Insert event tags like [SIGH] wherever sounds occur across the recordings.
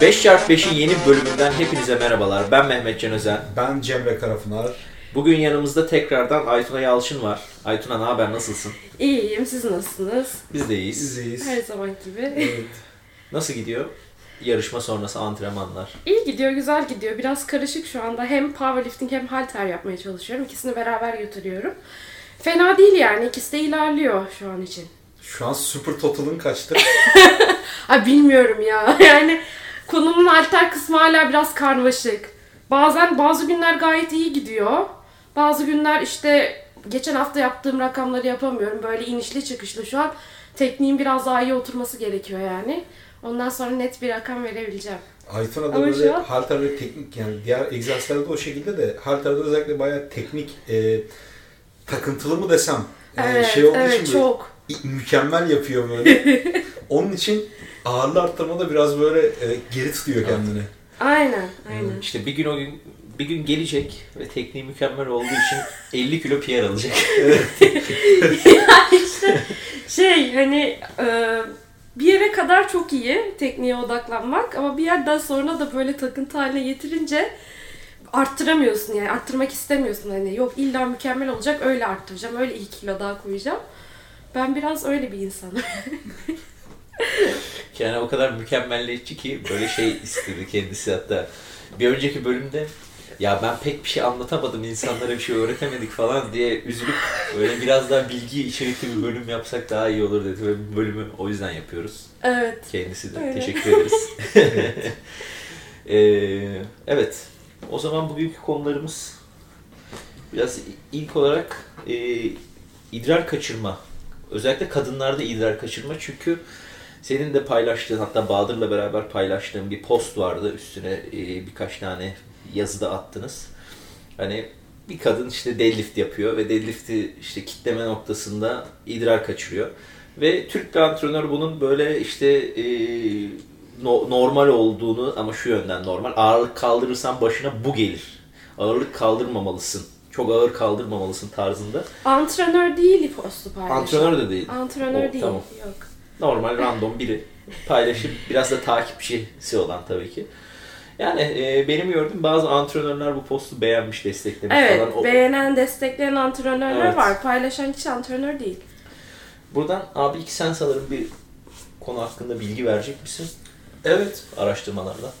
5x5'in yeni bölümünden hepinize merhabalar. Ben Mehmet Can Özen. Ben Cemre Karapınar. Bugün yanımızda tekrardan Aytuna Yalçın var. Aytuna ne haber, nasılsın? İyiyim, siz nasılsınız? Biz de iyiyiz. Bizeyiz. Her zaman gibi. Evet. [LAUGHS] Nasıl gidiyor? Yarışma sonrası antrenmanlar. İyi gidiyor, güzel gidiyor. Biraz karışık şu anda. Hem powerlifting hem halter yapmaya çalışıyorum. İkisini beraber götürüyorum. Fena değil yani. İkisi de ilerliyor şu an için. Şu an super total'ın kaçtı? [LAUGHS] Ay bilmiyorum ya. [LAUGHS] Yani konumun halter kısmı hala biraz karmaşık. Bazen bazı günler gayet iyi gidiyor. Bazı günler işte geçen hafta yaptığım rakamları yapamıyorum. Böyle inişli çıkışlı şu an. Tekniğin biraz daha iyi oturması gerekiyor yani. Ondan sonra net bir rakam verebileceğim. Aytuna da Ama böyle şu halter ve teknik yani diğer egzersizlerde de o şekilde de halterde özellikle bayağı teknik e, takıntılı mı desem e, Evet, şey olduğu evet için çok. Mükemmel yapıyor böyle. [LAUGHS] Onun için ağırlığı arttırmada biraz böyle e, geri tutuyor kendini. Aynen, aynen. İşte bir gün o gün bir gün gelecek ve tekniği mükemmel olduğu için 50 kilo PR alacak. [LAUGHS] [LAUGHS] yani işte şey hani e, bir yere kadar çok iyi tekniğe odaklanmak ama bir yerden sonra da böyle takıntı haline getirince arttıramıyorsun yani arttırmak istemiyorsun hani yok illa mükemmel olacak öyle arttıracağım öyle 2 kilo daha koyacağım. Ben biraz öyle bir insanım. [LAUGHS] Yani o kadar mükemmelliyetçi ki böyle şey istedi kendisi hatta. Bir önceki bölümde ya ben pek bir şey anlatamadım insanlara bir şey öğretemedik falan diye üzülüp böyle biraz daha bilgi içerikli bir bölüm yapsak daha iyi olur dedi. Ve bu bölümü o yüzden yapıyoruz. evet. Kendisi de Öyle. teşekkür ederiz. [LAUGHS] [LAUGHS] Ee, evet. O zaman bugünkü konularımız biraz ilk olarak e, idrar kaçırma. Özellikle kadınlarda idrar kaçırma çünkü senin de paylaştığın hatta Bahadır'la beraber paylaştığın bir post vardı. Üstüne e, birkaç tane yazı da attınız. Hani bir kadın işte deadlift yapıyor ve deadlift'i işte kitleme noktasında idrar kaçırıyor. Ve Türk bir antrenör bunun böyle işte e, no- normal olduğunu ama şu yönden normal. Ağırlık kaldırırsan başına bu gelir. Ağırlık kaldırmamalısın. Çok ağır kaldırmamalısın tarzında. Antrenör değil postu paylaşan. Antrenör de değil. Antrenör O, değil. tamam. Yok. Normal random biri paylaşıp biraz da takipçisi olan tabii ki. Yani e, benim gördüğüm bazı antrenörler bu postu beğenmiş, desteklemiş Evet, falan. O- beğenen, destekleyen antrenörler Evet. var. Paylaşan kişi antrenör değil. Buradan abi iki sen sanırım bir konu hakkında bilgi verecek misin Evet. araştırmalarda?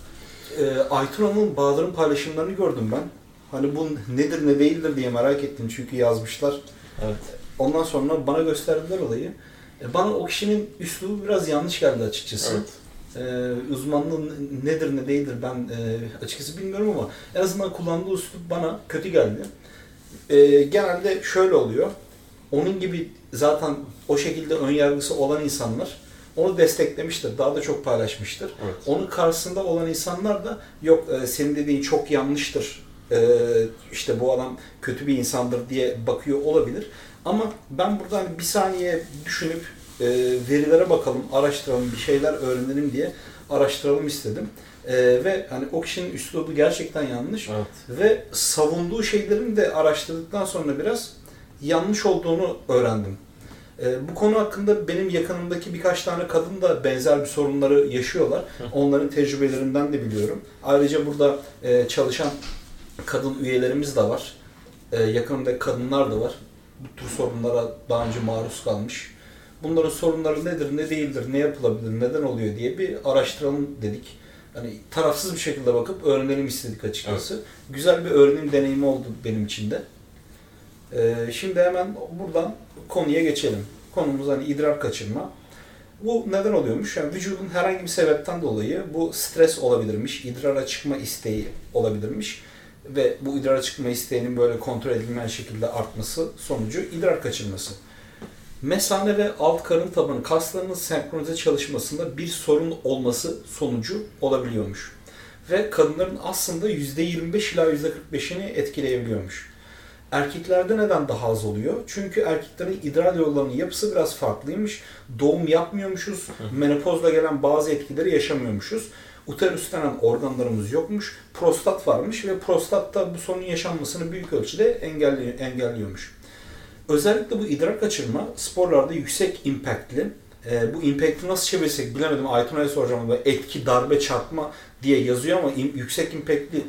E, Aytuna'nın Bahadır'ın paylaşımlarını gördüm ben. Hani bu nedir ne değildir diye merak ettim çünkü yazmışlar. Evet. Ondan sonra bana gösterdiler olayı. E, Bana o kişinin üslubu biraz yanlış geldi açıkçası. Evet. Ee, uzmanlığı nedir ne değildir ben e, açıkçası bilmiyorum ama en azından kullandığı üslup bana kötü geldi. Ee, genelde şöyle oluyor. Onun gibi zaten o şekilde ön yargısı olan insanlar onu desteklemiştir. Daha da çok paylaşmıştır. Evet. Onun karşısında olan insanlar da yok e, senin dediğin çok yanlıştır. E, işte bu adam kötü bir insandır diye bakıyor olabilir. Ama ben buradan bir saniye düşünüp e, verilere bakalım, araştıralım, bir şeyler öğrenelim diye araştıralım istedim. E, ve hani o kişinin üslubu gerçekten yanlış Evet. ve savunduğu şeylerin de araştırdıktan sonra biraz yanlış olduğunu öğrendim. E, bu konu hakkında benim yakınımdaki birkaç tane kadın da benzer bir sorunları yaşıyorlar. Onların tecrübelerinden de biliyorum. Ayrıca burada e, çalışan kadın üyelerimiz de var. E, yakınımda kadınlar da var. Bu tür sorunlara daha önce maruz kalmış. Bunların sorunları nedir, ne değildir, ne yapılabilir, neden oluyor diye bir araştıralım dedik. Hani tarafsız bir şekilde bakıp öğrenelim istedik açıkçası. Güzel bir öğrenim deneyimi oldu benim için de. Ee, şimdi hemen buradan konuya geçelim. Konumuz hani idrar kaçırma. Bu neden oluyormuş? Yani vücudun herhangi bir sebepten dolayı bu stres olabilirmiş, idrara çıkma isteği olabilirmiş ve bu idrara çıkma isteğinin böyle kontrol edilmeyen şekilde artması sonucu idrar kaçırması. Mesane ve alt karın tabanı kaslarının senkronize çalışmasında bir sorun olması sonucu olabiliyormuş. Ve kadınların aslında %25 ila %45'ini etkileyebiliyormuş. Erkeklerde neden daha az oluyor? Çünkü erkeklerin idrar yollarının yapısı biraz farklıymış. Doğum yapmıyormuşuz. Menopozla gelen bazı etkileri yaşamıyormuşuz. Uterus denen organlarımız yokmuş. Prostat varmış ve prostat da bu sorunun yaşanmasını büyük ölçüde engelli- engelliyormuş. Özellikle bu idrar kaçırma sporlarda yüksek impactli E, bu impact'i nasıl çevirsek bilemedim. Aytuna'ya soracağım. ama Etki, darbe, çarpma diye yazıyor ama im- yüksek impact'li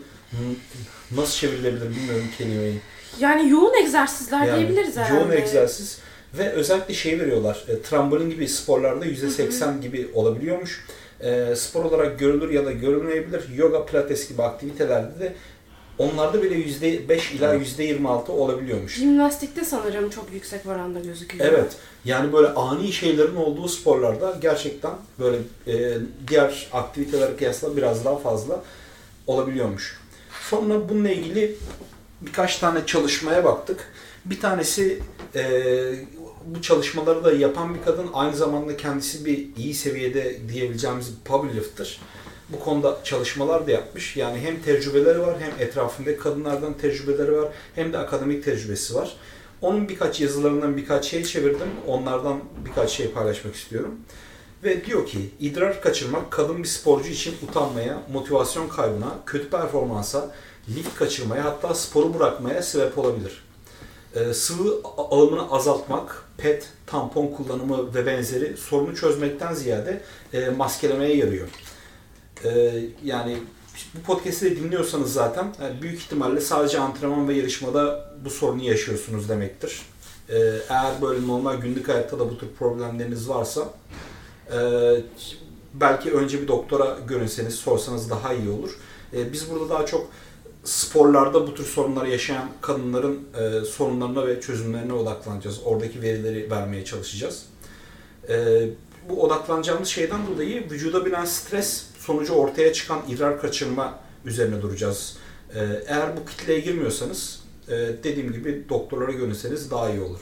nasıl çevrilebilir bilmiyorum kelimeyi. Yani yoğun egzersizler Yani diyebiliriz herhalde. Yoğun egzersiz ve özellikle şey veriyorlar. E, trambolin gibi sporlarda %80 gibi olabiliyormuş. E, spor olarak görülür ya da görülmeyebilir. Yoga, pilates gibi aktivitelerde de onlarda bile %5 ila %26 olabiliyormuş. Jimnastikte sanırım çok yüksek oranda gözüküyor. Evet. Yani böyle ani şeylerin olduğu sporlarda gerçekten böyle e, diğer aktivitelere kıyasla biraz daha fazla olabiliyormuş. Sonra bununla ilgili birkaç tane çalışmaya baktık. Bir tanesi e, bu çalışmaları da yapan bir kadın aynı zamanda kendisi bir iyi seviyede diyebileceğimiz bir powerlifter. Bu konuda çalışmalar da yapmış. Yani hem tecrübeleri var hem etrafındaki kadınlardan tecrübeleri var hem de akademik tecrübesi var. Onun birkaç yazılarından birkaç şey çevirdim. Onlardan birkaç şey paylaşmak istiyorum. Ve diyor ki idrar kaçırmak kadın bir sporcu için utanmaya, motivasyon kaybına, kötü performansa, lift kaçırmaya hatta sporu bırakmaya sebep olabilir. Ee, sıvı alımını azaltmak, pet, tampon kullanımı ve benzeri sorunu çözmekten ziyade e, maskelemeye yarıyor. Ee, yani bu podcast'i de dinliyorsanız zaten yani büyük ihtimalle sadece antrenman ve yarışmada bu sorunu yaşıyorsunuz demektir. Ee, eğer böyle normal günlük hayatta da bu tür problemleriniz varsa e, belki önce bir doktora görünseniz, sorsanız daha iyi olur. Ee, biz burada daha çok sporlarda bu tür sorunları yaşayan kadınların e, sorunlarına ve çözümlerine odaklanacağız. Oradaki verileri vermeye çalışacağız. Ee, bu odaklanacağımız şeyden dolayı vücuda binen stres sonucu ortaya çıkan idrar kaçırma üzerine duracağız. Ee, eğer bu kitleye girmiyorsanız e, dediğim gibi doktorlara görünseniz daha iyi olur.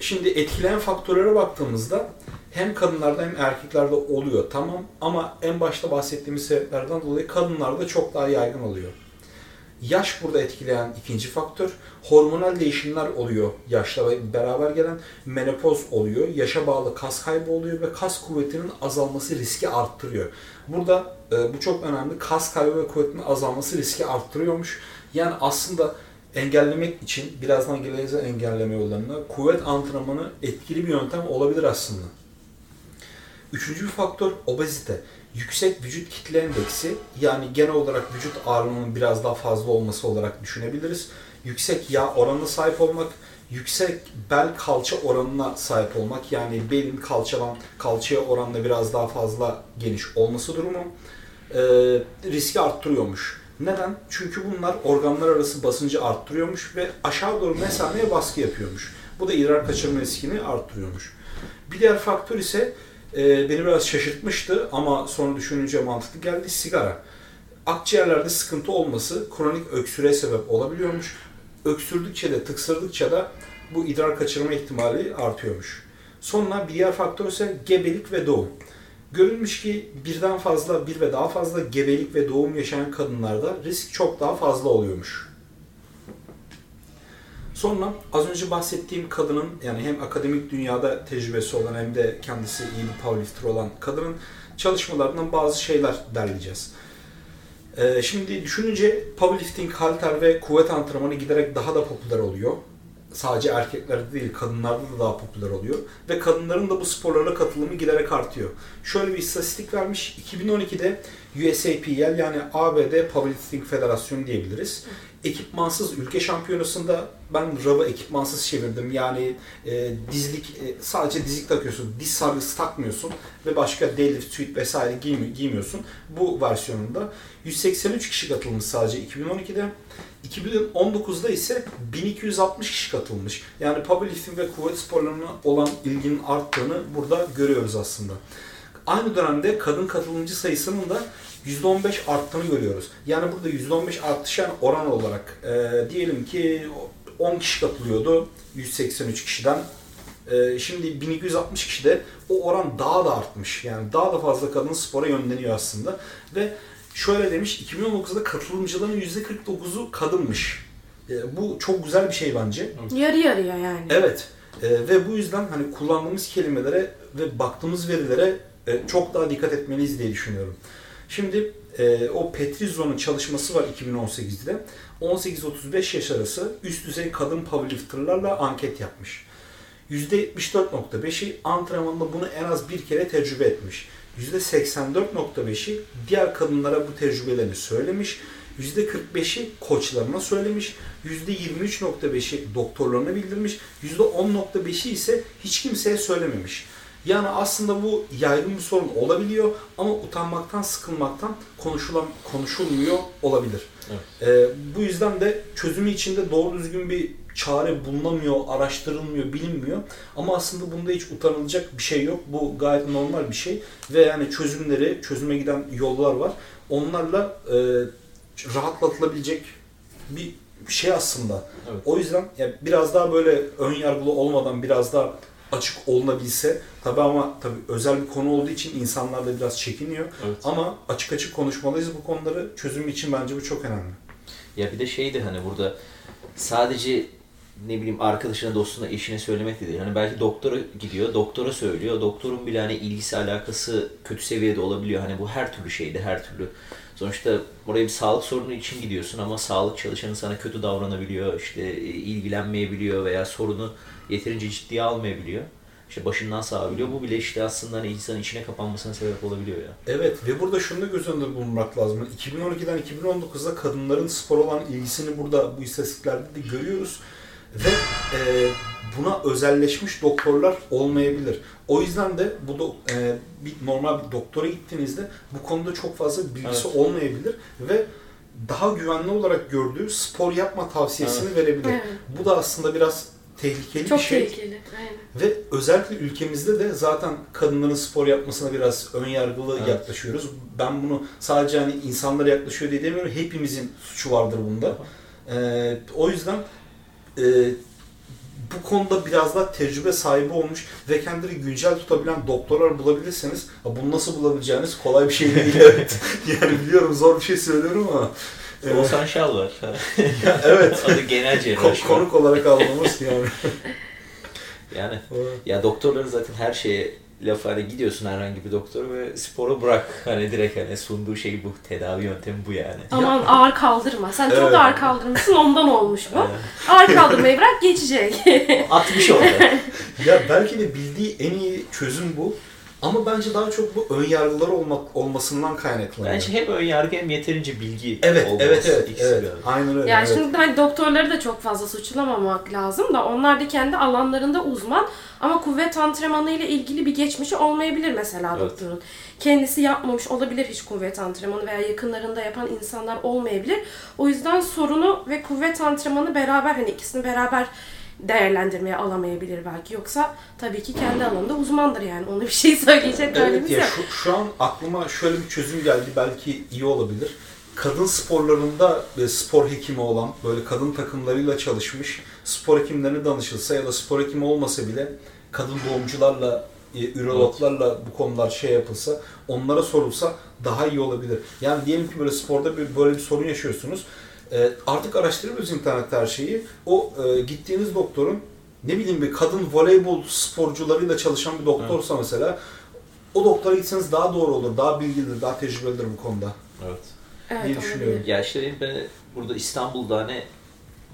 Şimdi etkileyen faktörlere baktığımızda hem kadınlarda hem erkeklerde oluyor tamam ama en başta bahsettiğimiz sebeplerden dolayı kadınlarda çok daha yaygın oluyor. Yaş burada etkileyen ikinci faktör. Hormonal değişimler oluyor yaşla beraber gelen. Menopoz oluyor. Yaşa bağlı kas kaybı oluyor ve kas kuvvetinin azalması riski arttırıyor. Burada e, bu çok önemli. Kas kaybı ve kuvvetinin azalması riski arttırıyormuş. Yani aslında engellemek için birazdan geleceğiz engelleme yollarına kuvvet antrenmanı etkili bir yöntem olabilir aslında. Üçüncü bir faktör obezite. Yüksek vücut kitle endeksi yani genel olarak vücut ağırlığının biraz daha fazla olması olarak düşünebiliriz. Yüksek yağ oranına sahip olmak, yüksek bel kalça oranına sahip olmak yani belin kalçadan kalçaya oranla biraz daha fazla geniş olması durumu e, riski arttırıyormuş. Neden? Çünkü bunlar organlar arası basıncı arttırıyormuş ve aşağı doğru mesameye baskı yapıyormuş. Bu da idrar kaçırma riskini arttırıyormuş. Bir diğer faktör ise e, beni biraz şaşırtmıştı ama sonra düşününce mantıklı geldi sigara. Akciğerlerde sıkıntı olması kronik öksüre sebep olabiliyormuş. Öksürdükçe de tıksırdıkça da bu idrar kaçırma ihtimali artıyormuş. Sonra bir diğer faktör ise gebelik ve doğum. Görülmüş ki birden fazla, bir ve daha fazla gebelik ve doğum yaşayan kadınlarda risk çok daha fazla oluyormuş. Sonra az önce bahsettiğim kadının yani hem akademik dünyada tecrübesi olan hem de kendisi iyi bir powerlifter olan kadının çalışmalarından bazı şeyler derleyeceğiz. Ee, şimdi düşününce powerlifting, halter ve kuvvet antrenmanı giderek daha da popüler oluyor. Sadece erkeklerde değil, kadınlarda da daha popüler oluyor. Ve kadınların da bu sporlara katılımı giderek artıyor. Şöyle bir istatistik vermiş. 2012'de USAPL yani ABD Powerlifting Federasyonu diyebiliriz. Ekipmansız ülke şampiyonasında ben RAV'ı ekipmansız çevirdim. Yani e, dizlik e, sadece dizlik takıyorsun. Diz sargısı takmıyorsun ve başka deadlift, suit vesaire giymi- giymiyorsun. Bu versiyonunda 183 kişi katılmış sadece 2012'de. 2019'da ise 1260 kişi katılmış. Yani powerlifting ve kuvvet sporlarına olan ilginin arttığını burada görüyoruz aslında. Aynı dönemde kadın katılımcı sayısının da %15 arttığını görüyoruz. Yani burada %15 artışan oran olarak e, diyelim ki 10 kişi katılıyordu 183 kişiden. E, şimdi 1260 kişide o oran daha da artmış. Yani daha da fazla kadın spora yönleniyor aslında. Ve şöyle demiş 2019'da katılımcıların %49'u kadınmış. E, bu çok güzel bir şey bence. Yarı yarıya yani. Evet. E, ve bu yüzden hani kullandığımız kelimelere ve baktığımız verilere e, çok daha dikkat etmeliyiz diye düşünüyorum. Şimdi e, o Petrizzo'nun çalışması var 2018'de. 18-35 yaş arası üst düzey kadın powerlifterlarla anket yapmış. %74.5'i antrenmanda bunu en az bir kere tecrübe etmiş. %84.5'i diğer kadınlara bu tecrübelerini söylemiş. %45'i koçlarına söylemiş. %23.5'i doktorlarına bildirmiş. %10.5'i ise hiç kimseye söylememiş. Yani aslında bu yaygın bir sorun olabiliyor ama utanmaktan, sıkılmaktan konuşulan, konuşulmuyor olabilir. Evet. Ee, bu yüzden de çözümü içinde doğru düzgün bir çare bulunamıyor, araştırılmıyor, bilinmiyor. Ama aslında bunda hiç utanılacak bir şey yok. Bu gayet normal bir şey. Ve yani çözümleri, çözüme giden yollar var. Onlarla e, rahatlatılabilecek bir şey aslında. Evet. O yüzden ya biraz daha böyle ön yargılı olmadan biraz daha açık olunabilse tabi ama tabi özel bir konu olduğu için insanlar da biraz çekiniyor. Evet. Ama açık açık konuşmalıyız bu konuları. Çözüm için bence bu çok önemli. Ya bir de şeydi hani burada sadece ne bileyim arkadaşına, dostuna, eşine söylemek de değil. Hani belki doktora gidiyor, doktora söylüyor. Doktorun bile hani ilgisi, alakası kötü seviyede olabiliyor. Hani bu her türlü şeyde, her türlü. Sonuçta oraya bir sağlık sorunu için gidiyorsun ama sağlık çalışanı sana kötü davranabiliyor, işte e, ilgilenmeyebiliyor veya sorunu yeterince ciddiye almayabiliyor. İşte başından sağabiliyor. Bu bile işte aslında hani insanın içine kapanmasına sebep olabiliyor ya. Evet ve burada şunu da göz önünde bulundurmak lazım. 2012'den 2019'da kadınların spor olan ilgisini burada bu istatistiklerde de görüyoruz. Ve e, buna özelleşmiş doktorlar olmayabilir. O yüzden de bu do, e, bir normal bir doktora gittiğinizde bu konuda çok fazla bilgisi Evet. olmayabilir ve daha güvenli olarak gördüğü spor yapma tavsiyesini verebilir. Evet. Bu da aslında biraz tehlikeli Çok bir şey. tehlikeli. Aynen. Ve özellikle ülkemizde de zaten kadınların spor yapmasına biraz ön yargılı Evet. yaklaşıyoruz. Ben bunu sadece hani insanlara yaklaşıyor diye demiyorum. Hepimizin suçu vardır bunda. Ee, o yüzden e, bu konuda biraz daha tecrübe sahibi olmuş ve kendileri güncel tutabilen doktorlar bulabilirseniz bunu nasıl bulabileceğiniz kolay bir şey değil. evet. [LAUGHS] [LAUGHS] yani biliyorum zor bir şey söylüyorum ama e, Oğuzhan Şal var. [LAUGHS] evet. Adı genel cerrah. Ko- konuk olarak almamız yani. Yani ya doktorların zaten her şeye laf hani gidiyorsun herhangi bir doktora ve sporu bırak. Hani direkt hani sunduğu şey bu. Tedavi yöntemi bu yani. Aman ağır kaldırma. Sen çok Evet. ağır kaldırmışsın ondan olmuş bu. Aynen. Ağır kaldırmayı bırak geçecek. [LAUGHS] 60 oldu. [LAUGHS] Ya belki de bildiği en iyi çözüm bu. Ama bence daha çok bu ön yargıları olmak olmasından kaynaklanıyor. Bence hem ön yargı hem yeterince bilgi evet, olması. evet, evet, İkisi evet. bir. Aynen öyle. Yani evet. şimdi hani doktorları da çok fazla suçlamamak lazım da onlar da kendi alanlarında uzman ama kuvvet antrenmanı ile ilgili bir geçmişi olmayabilir mesela Evet. doktorun. Kendisi yapmamış olabilir hiç kuvvet antrenmanı veya yakınlarında yapan insanlar olmayabilir. O yüzden sorunu ve kuvvet antrenmanı beraber hani ikisini beraber değerlendirmeye alamayabilir belki. Yoksa tabii ki kendi alanında uzmandır yani. Ona bir şey söyleyecek Evet ya yok. şu, şu an aklıma şöyle bir çözüm geldi belki iyi olabilir. Kadın sporlarında e, spor hekimi olan böyle kadın takımlarıyla çalışmış spor hekimlerine danışılsa ya da spor hekimi olmasa bile kadın doğumcularla e, ürologlarla bu konular şey yapılsa onlara sorulsa daha iyi olabilir. Yani diyelim ki böyle sporda bir, böyle bir sorun yaşıyorsunuz. E, artık araştırıyoruz internette her şeyi. O e, gittiğiniz doktorun ne bileyim bir kadın voleybol sporcularıyla çalışan bir doktorsa mesela o doktora gitseniz daha doğru olur, daha bilgilidir, daha tecrübelidir bu konuda. Evet. Evet, diye düşünüyorum. Ya işte ben burada İstanbul'da hani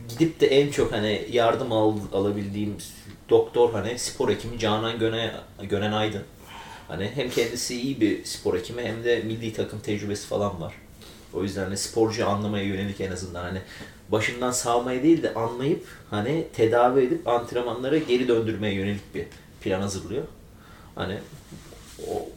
gidip de en çok hani yardım al, alabildiğim doktor hani spor hekimi Canan Göne, Gönen Aydın. Hani hem kendisi iyi bir spor hekimi hem de milli takım tecrübesi falan var. O yüzden hani sporcu anlamaya yönelik en azından hani başından sağmaya değil de anlayıp hani tedavi edip antrenmanlara geri döndürmeye yönelik bir plan hazırlıyor. Hani o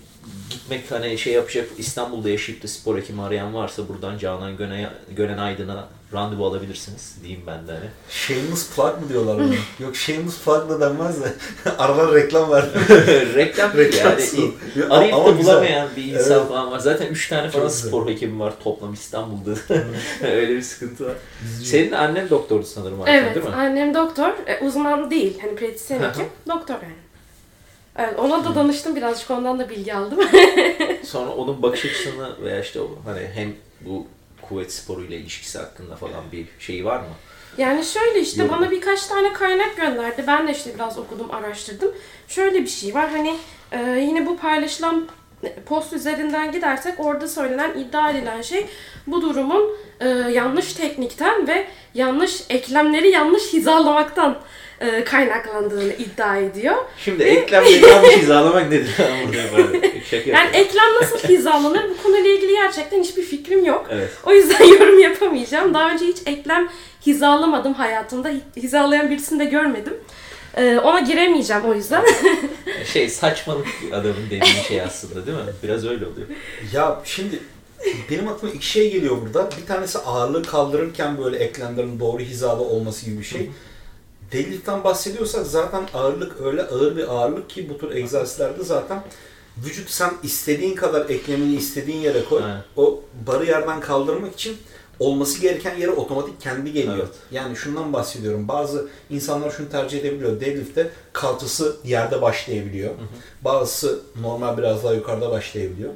gitmek hani şey yapacak İstanbul'da yaşayıp da spor hekimi arayan varsa buradan Canan Göne, Gönen Aydın'a randevu alabilirsiniz diyeyim ben de hani. Shameless plug mı diyorlar buna? [LAUGHS] Yok shameless plug da denmez de [LAUGHS] aralar reklam verdi. [LAUGHS] Reklam Reklam yani. Arayıp ama da güzel. bulamayan bir insan Evet. falan var. Zaten 3 tane falan Çok güzel. spor hekimi var toplam İstanbul'da. Öyle bir sıkıntı var. Senin annen doktordu sanırım Ayten Evet, değil mi? annem doktor. E, uzman değil. Hani pratisyen hekim. doktor yani. Evet, ona da danıştım birazcık ondan da bilgi aldım. Sonra onun bakış açısını veya işte o hani hem bu kuvvet sporuyla ilişkisi hakkında falan bir şey var mı? yani şöyle işte Yorum. bana birkaç tane kaynak gönderdi. Ben de işte biraz okudum, araştırdım. Şöyle bir şey var hani e, yine bu paylaşılan post üzerinden gidersek orada söylenen iddia edilen şey bu durumun e, yanlış teknikten ve yanlış eklemleri yanlış hizalamaktan e, kaynaklandığını iddia ediyor. Şimdi eklemleri [LAUGHS] yanlış hizalamak nedir? Şaka Yani eklem nasıl hizalanır bu konuyla ilgili gerçekten hiçbir fikrim yok. Evet. O yüzden [LAUGHS] yorum yapamayacağım. Daha önce hiç eklem hizalamadım hayatımda. Hi- Hizalayan birisini de görmedim. Ee, ona giremeyeceğim o yüzden. [LAUGHS] Şey saçmalık adamın dediği şey aslında değil mi? Biraz öyle oluyor. Ya şimdi benim aklıma iki şey geliyor burada. Bir tanesi ağırlığı kaldırırken böyle eklemlerin doğru hizalı olması gibi bir şey. Deadlift'ten bahsediyorsak zaten ağırlık öyle ağır bir ağırlık ki bu tür egzersizlerde zaten vücut sen istediğin kadar eklemini istediğin yere koy. Aynen. O barı yerden kaldırmak için olması gereken yere otomatik kendi geliyor. Evet. Yani şundan bahsediyorum. Bazı insanlar şunu tercih edebiliyor. Deadlift'te kalçası yerde başlayabiliyor. Bazısı normal biraz daha yukarıda başlayabiliyor.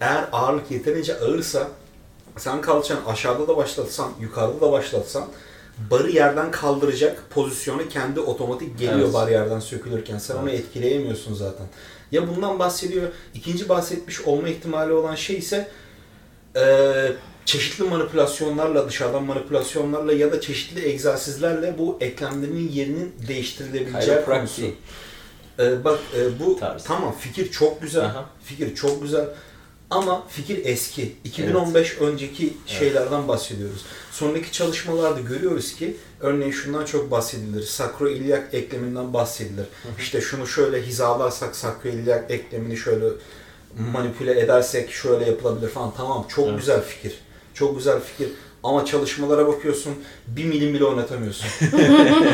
Eğer ağırlık yeterince ağırsa sen kalçanı aşağıda da başlatsan, yukarıda da başlatsan barı yerden kaldıracak pozisyonu kendi otomatik geliyor Evet. bar yerden sökülürken. Sen onu etkileyemiyorsun zaten. Ya bundan bahsediyor. İkinci bahsetmiş olma ihtimali olan şey ise eee, çeşitli manipülasyonlarla, dışarıdan manipülasyonlarla ya da çeşitli egzersizlerle bu eklemlerinin yerinin değiştirilebileceği konusu. Ee, bak e, bu Tarzı. tamam fikir çok güzel. Aha. Fikir çok güzel. Ama fikir eski. 2015 önceki şeylerden bahsediyoruz. Sonraki çalışmalarda görüyoruz ki örneğin şundan çok bahsedilir. Sakroiliyak ekleminden bahsedilir. İşte şunu şöyle hizalarsak sakroiliyak eklemini şöyle manipüle edersek şöyle yapılabilir falan. Tamam çok Evet. güzel fikir. Çok güzel fikir. Ama çalışmalara bakıyorsun bir milim bile oynatamıyorsun. [LAUGHS]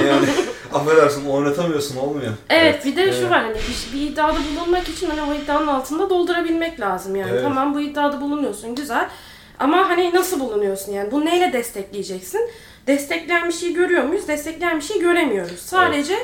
yani affedersin oynatamıyorsun olmuyor. Evet, bir de Evet. şu var hani bir, bir iddiada bulunmak için hani o iddianın altında doldurabilmek lazım yani. Evet. Tamam bu iddiada bulunuyorsun güzel. Ama hani nasıl bulunuyorsun yani? Bunu neyle destekleyeceksin? Destekleyen bir şey görüyor muyuz? Destekleyen bir şey göremiyoruz. Sadece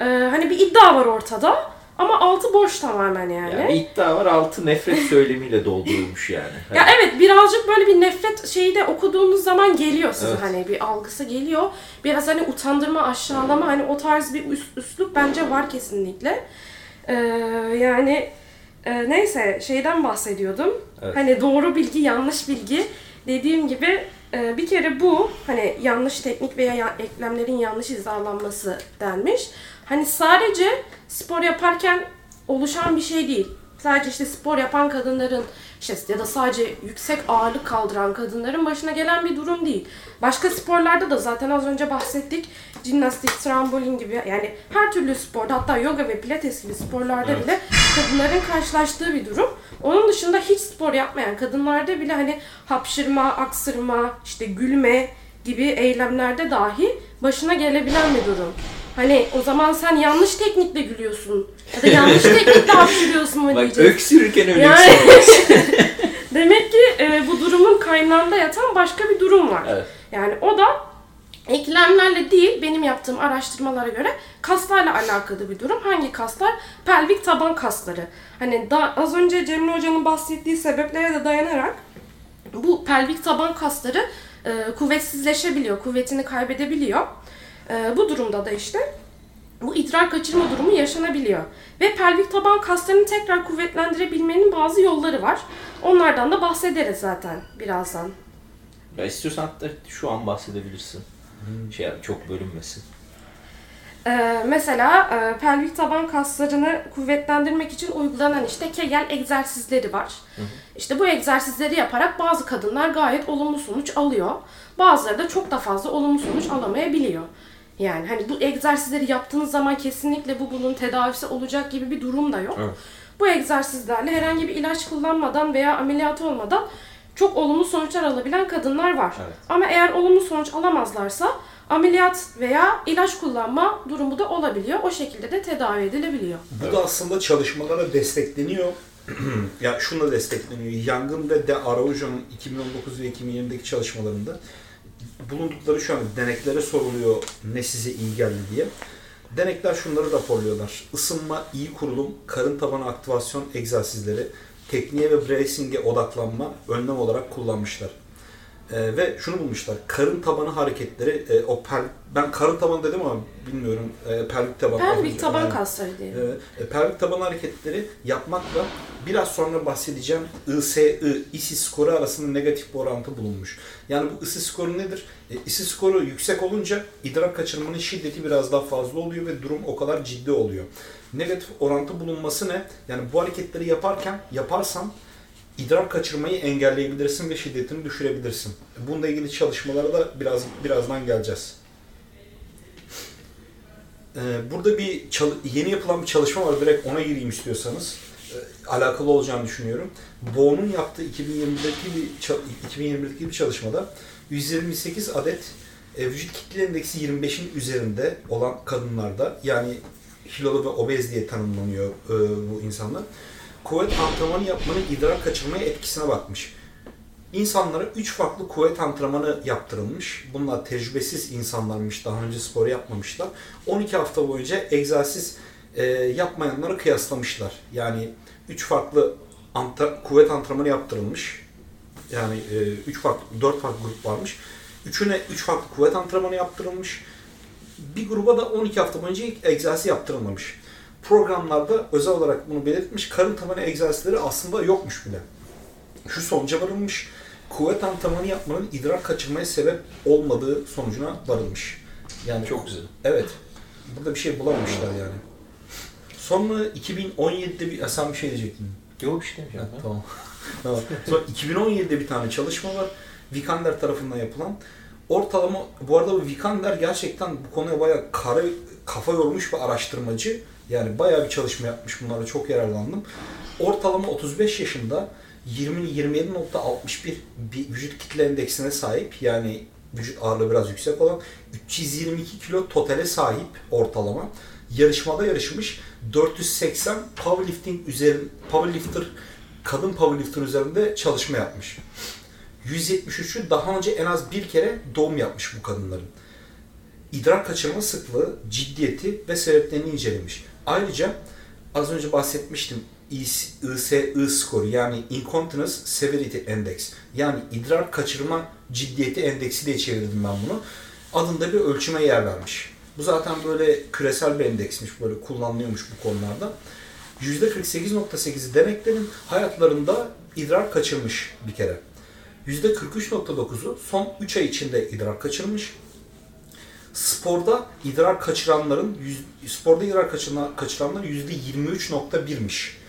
e, hani bir iddia var ortada ama altı boş tamamen yani. Yani iddia var altı nefret [LAUGHS] söylemiyle doldurulmuş yani. Ya evet birazcık böyle bir nefret şeyi de okuduğunuz zaman geliyor size Evet. hani bir algısı geliyor. Biraz hani utandırma, aşağılama hani o tarz bir üs- üslup bence var kesinlikle. Ee, yani e, neyse şeyden bahsediyordum. Evet. Hani doğru bilgi, yanlış bilgi. Dediğim gibi e, bir kere bu hani yanlış teknik veya ya- eklemlerin yanlış hizalanması denmiş. Hani sadece spor yaparken oluşan bir şey değil. Sadece işte spor yapan kadınların işte ya da sadece yüksek ağırlık kaldıran kadınların başına gelen bir durum değil. Başka sporlarda da zaten az önce bahsettik. Jimnastik, trambolin gibi yani her türlü sporda hatta yoga ve pilates gibi sporlarda Evet. bile kadınların karşılaştığı bir durum. Onun dışında hiç spor yapmayan kadınlarda bile hani hapşırma, aksırma, işte gülme gibi eylemlerde dahi başına gelebilen bir durum. Hani o zaman sen yanlış teknikle gülüyorsun ya da yanlış teknikle hapşırıyorsun mu Bak diyeceğiz. öksürürken öyle Yani- şey. [LAUGHS] Demek ki e, bu durumun kaynağında yatan başka bir durum var. Evet. Yani o da eklemlerle değil benim yaptığım araştırmalara göre kaslarla alakalı bir durum. Hangi kaslar? Pelvik taban kasları. Hani da, az önce Cemile Hoca'nın bahsettiği sebeplere de dayanarak bu pelvik taban kasları e, kuvvetsizleşebiliyor, kuvvetini kaybedebiliyor. E, bu durumda da işte bu idrar kaçırma durumu yaşanabiliyor. Ve pelvik taban kaslarını tekrar kuvvetlendirebilmenin bazı yolları var. Onlardan da bahsederiz zaten birazdan. Ya istiyorsan hatta şu an bahsedebilirsin. Şey yani çok bölünmesin. Ee, mesela e, pelvik taban kaslarını kuvvetlendirmek için uygulanan işte Kegel egzersizleri var. İşte bu egzersizleri yaparak bazı kadınlar gayet olumlu sonuç alıyor. Bazıları da çok da fazla olumlu sonuç alamayabiliyor. Yani hani bu egzersizleri yaptığınız zaman kesinlikle bu bunun tedavisi olacak gibi bir durum da yok. Evet. Bu egzersizlerle herhangi bir ilaç kullanmadan veya ameliyat olmadan çok olumlu sonuçlar alabilen kadınlar var. Evet. Ama eğer olumlu sonuç alamazlarsa ameliyat veya ilaç kullanma durumu da olabiliyor. O şekilde de tedavi edilebiliyor. Bu da aslında çalışmalara destekleniyor. [CLEARS THROAT] ya şunla destekleniyor. Yangın ve De Araujo'nun 2019 ve 2020'deki çalışmalarında bulundukları şu an deneklere soruluyor ne size iyi geldi diye. Denekler şunları raporluyorlar. Isınma, iyi kurulum, karın tabanı aktivasyon egzersizleri, tekniğe ve bracing'e odaklanma önlem olarak kullanmışlar. E, ve şunu bulmuşlar. Karın tabanı hareketleri, e, o pel, ben karın tabanı dedim ama bilmiyorum. E, pelvik taban. Pelvik taban Yani, kasları diye. e, e, pelvik taban hareketleri yapmakla biraz sonra bahsedeceğim ISI, ISI skoru arasında negatif bir orantı bulunmuş. Yani bu ISI skoru nedir? E, ISI skoru yüksek olunca idrar kaçırmanın şiddeti biraz daha fazla oluyor ve durum o kadar ciddi oluyor. Negatif orantı bulunması ne? Yani bu hareketleri yaparken, yaparsan idrar kaçırmayı engelleyebilirsin ve şiddetini düşürebilirsin. Bununla ilgili çalışmalara da biraz birazdan geleceğiz. Ee, Burada bir yeni yapılan bir çalışma var. Direkt ona gireyim istiyorsanız. Ee, Alakalı olacağını düşünüyorum. Boğ'un yaptığı 2021'deki bir, ça- 2021'deki bir çalışmada 128 adet e, vücut kitle endeksi 25'in üzerinde olan kadınlarda yani kilolu ve obez diye tanımlanıyor e, bu insanlar. Kuvvet antrenmanı yapmanın idrar kaçırmaya etkisine bakmış. İnsanlara 3 farklı kuvvet antrenmanı yaptırılmış. Bunlar tecrübesiz insanlarmış. Daha önce spor yapmamışlar. 12 hafta boyunca egzersiz e, yapmayanları kıyaslamışlar. Yani 3 farklı antra- kuvvet antrenmanı yaptırılmış. Yani 3 farklı 4 farklı grup varmış. Üçüne 3 farklı kuvvet antrenmanı yaptırılmış. Bir gruba da 12 hafta boyunca egzersiz yaptırılmamış. Programlarda özel olarak bunu belirtmiş. Karın tabanı egzersizleri aslında yokmuş bile şu sonuca varılmış. Kuvvet antrenmanı yapmanın idrar kaçırmaya sebep olmadığı sonucuna varılmış. Yani Çok güzel. Evet. Burada bir şey bulamamışlar yani. Sonra 2017'de bir... Sen bir şey diyecektin. Yok bir şey demeyeceğim Ha, tamam. [LAUGHS] tamam. Sonra 2017'de bir tane çalışma var. Vikander tarafından yapılan. Ortalama, bu arada bu Vikander gerçekten bu konuya bayağı kara, kafa yormuş bir araştırmacı. Yani bayağı bir çalışma yapmış bunlara çok yararlandım. Ortalama 35 yaşında 20-27.61 bir vücut kitle endeksine sahip yani vücut ağırlığı biraz yüksek olan 322 kilo totale sahip ortalama yarışmada yarışmış 480 powerlifting üzerin powerlifter kadın powerlifter üzerinde çalışma yapmış. 173'ü daha önce en az bir kere doğum yapmış bu kadınların. İdrar kaçırma sıklığı, ciddiyeti ve sebeplerini incelemiş. Ayrıca az önce bahsetmiştim ISI skoru yani Incontinence Severity Index yani idrar kaçırma ciddiyeti endeksi diye çevirdim ben bunu. Adında bir ölçüme yer vermiş. Bu zaten böyle küresel bir endeksmiş, böyle kullanılıyormuş bu konularda. %48.8'i deneklerin hayatlarında idrar kaçırmış bir kere. %43.9'u son 3 ay içinde idrar kaçırmış. Sporda idrar kaçıranların sporda idrar kaçıran, kaçıranlar %23.1'miş.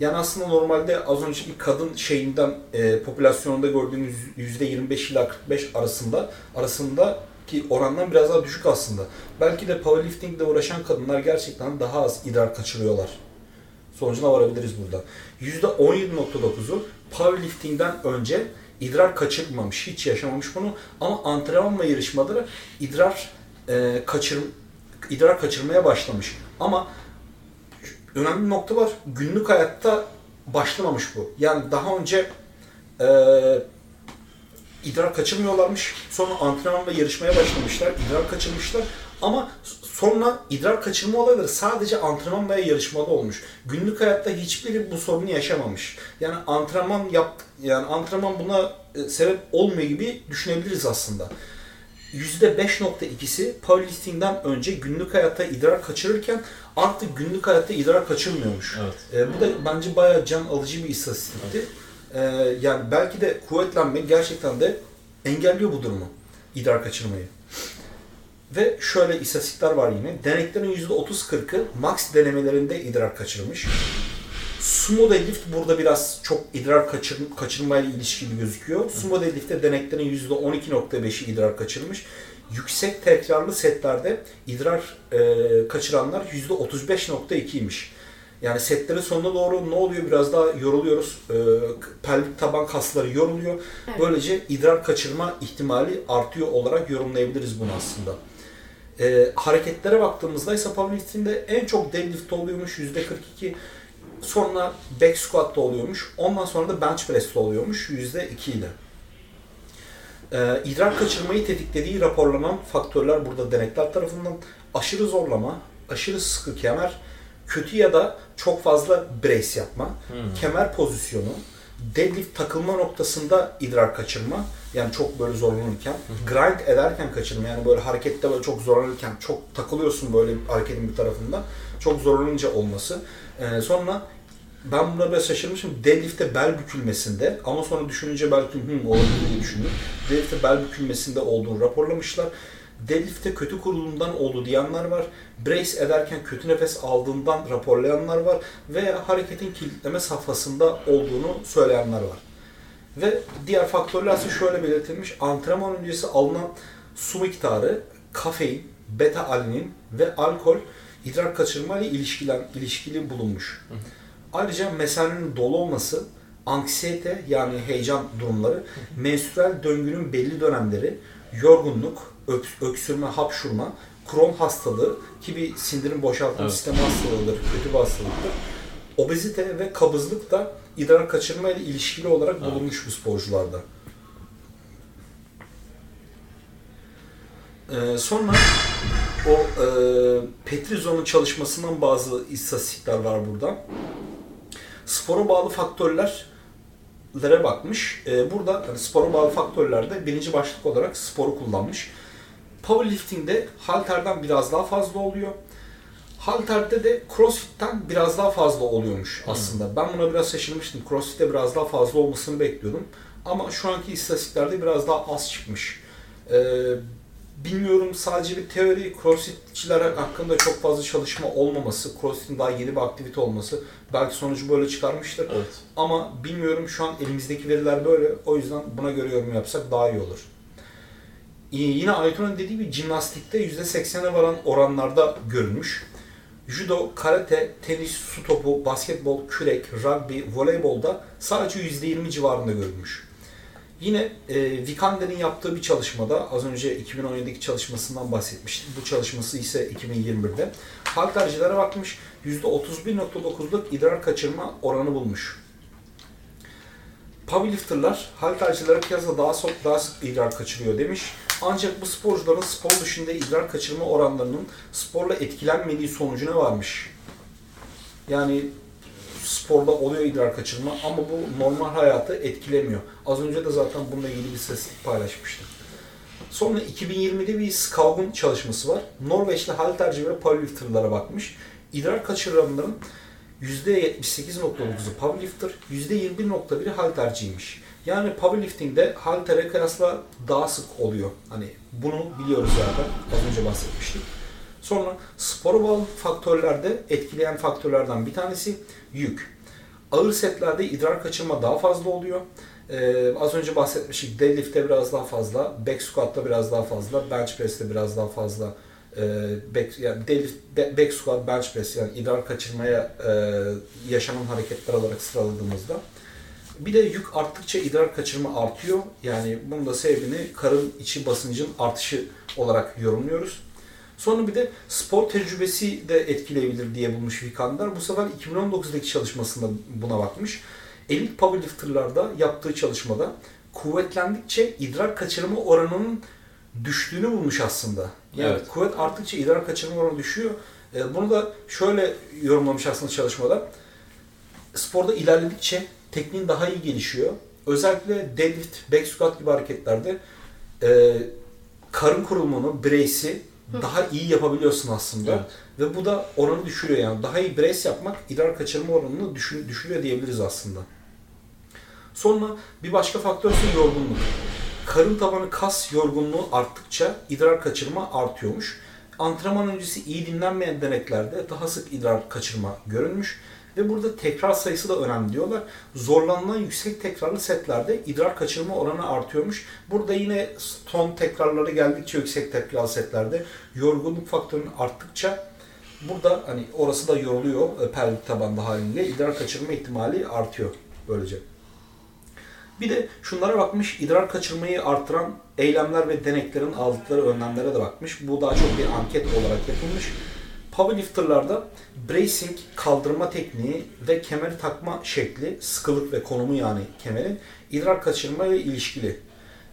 Yani aslında normalde az önceki kadın şeyinden e, popülasyonunda gördüğümüz %25 ila 45 arasında arasındaki orandan biraz daha düşük aslında. Belki de powerliftingle uğraşan kadınlar gerçekten daha az idrar kaçırıyorlar. Sonucuna varabiliriz burada. %17.9'u powerliftingden önce idrar kaçırmamış, hiç yaşamamış bunu ama antrenman ve yarışmaları idrar e, kaçır idrar kaçırmaya başlamış. Ama önemli bir nokta var. Günlük hayatta başlamamış bu. Yani daha önce e, idrar kaçırmıyorlarmış. Sonra antrenman ve yarışmaya başlamışlar. idrar kaçırmışlar. Ama sonra idrar kaçırma olayları sadece antrenman veya yarışmada olmuş. Günlük hayatta hiçbiri bu sorunu yaşamamış. Yani antrenman yap yani antrenman buna e, sebep olmuyor gibi düşünebiliriz aslında. %5.2'si powerlifting'den önce günlük hayatta idrar kaçırırken artık günlük hayatta idrar kaçırmıyormuş. Evet. E, bu da bence bayağı can alıcı bir istatistikti. E, yani belki de kuvvetlenme gerçekten de engelliyor bu durumu. idrar kaçırmayı. Ve şöyle istatistikler var yine. Deneklerin %30-40'ı max denemelerinde idrar kaçırmış. Sumo deadlift burada biraz çok idrar kaçır, kaçırmayla ilişkili gözüküyor. Sumo deadlift'te deneklerin %12.5'i idrar kaçırmış. Yüksek tekrarlı setlerde idrar e, kaçıranlar %35.2'ymiş. Yani setlerin sonuna doğru ne oluyor? Biraz daha yoruluyoruz. E, pelvik taban kasları yoruluyor. Evet. Böylece idrar kaçırma ihtimali artıyor olarak yorumlayabiliriz bunu aslında. E, hareketlere baktığımızda ise powerlifting'de en çok deadlift oluyormuş %42. Sonra back squat'ta oluyormuş. Ondan sonra da bench press'te oluyormuş %2 ile. Ee, idrar kaçırmayı tetiklediği raporlanan faktörler burada denekler tarafından aşırı zorlama, aşırı sıkı kemer, kötü ya da çok fazla brace yapma, Hmm. kemer pozisyonu, deadlift takılma noktasında idrar kaçırma yani çok böyle zorlanırken grind ederken kaçırma yani böyle harekette böyle çok zorlanırken çok takılıyorsun böyle hareketin bir tarafında çok zorlanınca olması. Ee, sonra ben buna biraz şaşırmışım. Deadlift'te bel bükülmesinde ama sonra düşününce belki hı olabilir diye düşündüm. Deadlift'te bel bükülmesinde olduğunu raporlamışlar. Deadlift'te kötü kurulumdan oldu diyenler var. Brace ederken kötü nefes aldığından raporlayanlar var. Ve hareketin kilitleme safhasında olduğunu söyleyenler var. Ve diğer faktörler ise şöyle belirtilmiş. Antrenman öncesi alınan su miktarı, kafein, beta alinin ve alkol idrar kaçırma ile ilişkilen, ilişkili bulunmuş. Ayrıca mesanenin dolu olması, anksiyete yani heyecan durumları, menstrüel döngünün belli dönemleri, yorgunluk, öks- öksürme, hapşurma, Crohn hastalığı ki bir sindirim boşaltma Evet. sistemi hastalığıdır, kötü bir hastalıktır. Obezite ve kabızlık da idrar kaçırma ile ilişkili olarak Evet. bulunmuş bu sporcularda. Ee, sonra o e, Petrizo'nun çalışmasından bazı istatistikler var burada. Spora bağlı faktörlere bakmış. Ee, burada hani spora bağlı faktörlerde birinci başlık olarak sporu kullanmış. Powerlifting'de halterden biraz daha fazla oluyor. Halterde de CrossFit'ten biraz daha fazla oluyormuş aslında. Ben buna biraz şaşırmıştım. CrossFit'te biraz daha fazla olmasını bekliyordum. Ama şu anki istatistiklerde biraz daha az çıkmış. Ee, bilmiyorum sadece bir teori. CrossFitçiler hakkında çok fazla çalışma olmaması, CrossFit'in daha yeni bir aktivite olması belki sonucu böyle çıkarmıştır. Evet. Ama bilmiyorum şu an elimizdeki veriler böyle. O yüzden buna göre yorum yapsak daha iyi olur. Ee, Yine Aytun'un dediği gibi jimnastikte %80'e varan oranlarda görülmüş. Judo, karate, tenis, su topu, basketbol, kürek, rugby, voleybolda sadece %20 civarında görülmüş. Yine e, Vikander'in yaptığı bir çalışmada, az önce 2017'deki çalışmasından bahsetmiştim. Bu çalışması ise 2021'de. Haltercilere bakmış, %31.9'luk idrar kaçırma oranı bulmuş. Powerlifter'lar haltercilere piyasada daha çok daha sık idrar kaçırıyor demiş. Ancak bu sporcuların spor dışında idrar kaçırma oranlarının sporla etkilenmediği sonucuna varmış. Yani sporda oluyor idrar kaçırma ama bu normal hayatı etkilemiyor. Az önce de zaten bununla ilgili bir istatistik paylaşmıştım. Sonra 2020'de bir Skaug'un çalışması var. Norveçli halterci ve powerlifter'lara bakmış. İdrar kaçıranların %78.9'u powerlifter, %21.1'i halterciymiş. Yani powerlifting'de haltere kıyasla daha sık oluyor. Hani bunu biliyoruz zaten. Az önce bahsetmiştik. Sonra spora bağlı faktörlerde etkileyen faktörlerden bir tanesi yük. Ağır setlerde idrar kaçırma daha fazla oluyor. Ee, az önce bahsetmiştik. Deadlift'te biraz daha fazla, back squat'ta biraz daha fazla, bench press'te biraz daha fazla. Ee, back, yani deadlift, back squat, bench press yani idrar kaçırmaya e, yaşanan hareketler olarak sıraladığımızda. Bir de yük arttıkça idrar kaçırma artıyor. Yani bunun da sebebini karın içi basıncın artışı olarak yorumluyoruz. Sonra bir de spor tecrübesi de etkileyebilir diye bulmuş Vikander. Bu sefer 2019'daki çalışmasında buna bakmış. Elit powerlifter'larda yaptığı çalışmada kuvvetlendikçe idrar kaçırma oranının düştüğünü bulmuş aslında. Yani Evet. kuvvet arttıkça idrar kaçırma oranı düşüyor. E, Bunu da şöyle yorumlamış aslında çalışmada. Sporda ilerledikçe tekniğin daha iyi gelişiyor. Özellikle deadlift, back squat gibi hareketlerde e, karın kurulumunu, brace'i daha iyi yapabiliyorsun aslında. Evet. Ve bu da oranı düşürüyor yani. Daha iyi brace yapmak idrar kaçırma oranını düşür, düşürüyor diyebiliriz aslında. Sonra bir başka faktör ise yorgunluk. Karın tabanı kas yorgunluğu arttıkça idrar kaçırma artıyormuş. Antrenman öncesi iyi dinlenmeyen deneklerde daha sık idrar kaçırma görülmüş. Ve burada tekrar sayısı da önemli diyorlar. Zorlanılan yüksek tekrarlı setlerde idrar kaçırma oranı artıyormuş. Burada yine ton tekrarları geldikçe yüksek tekrarlı setlerde yorgunluk faktörünün arttıkça burada hani orası da yoruluyor e, pelvik tabanda haliyle idrar kaçırma ihtimali artıyor böylece. Bir de şunlara bakmış, idrar kaçırmayı artıran eylemler ve deneklerin aldıkları önlemlere de bakmış. Bu daha çok bir anket olarak yapılmış. Powerlifter'larda bracing, kaldırma tekniği ve kemer takma şekli, sıkılık ve konumu yani kemerin idrar kaçırma ile ilişkili.